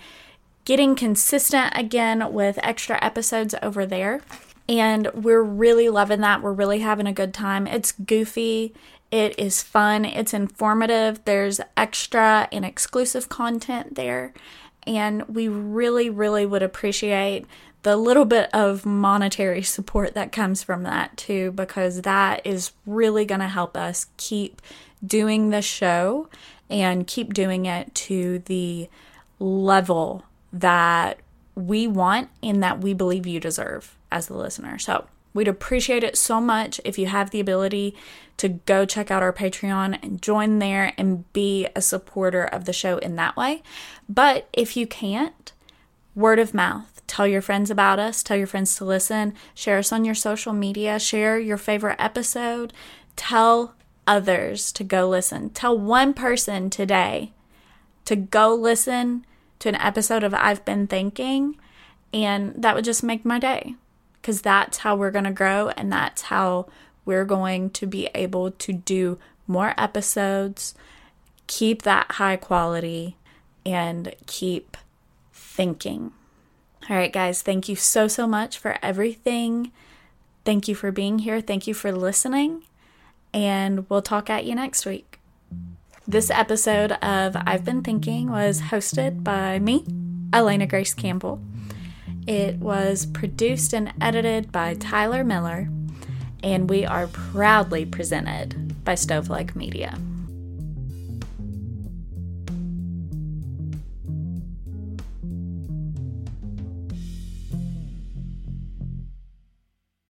getting consistent again with extra episodes over there. And we're really loving that. We're really having a good time. It's goofy, it is fun, it's informative, there's extra and exclusive content there. And we really, really would appreciate the little bit of monetary support that comes from that too, because that is really going to help us keep doing the show and keep doing it to the level that we want and that we believe you deserve as the listener. So we'd appreciate it so much if you have the ability to go check out our Patreon and join there and be a supporter of the show in that way. But if you can't, word of mouth. Tell your friends about us, tell your friends to listen, share us on your social media, share your favorite episode, tell others to go listen. Tell one person today to go listen to an episode of I've Been Thinking, and that would just make my day because that's how we're going to grow and that's how we're going to be able to do more episodes, keep that high quality, and keep thinking. All right, guys, thank you so, so much for everything Thank you for being here. Thank you for listening. And we'll talk at you next week. This episode of I've Been Thinking was hosted by me, Elena Grace Campbell. It was produced and edited by Tyler Miller, and we are proudly presented by Stove Like Media.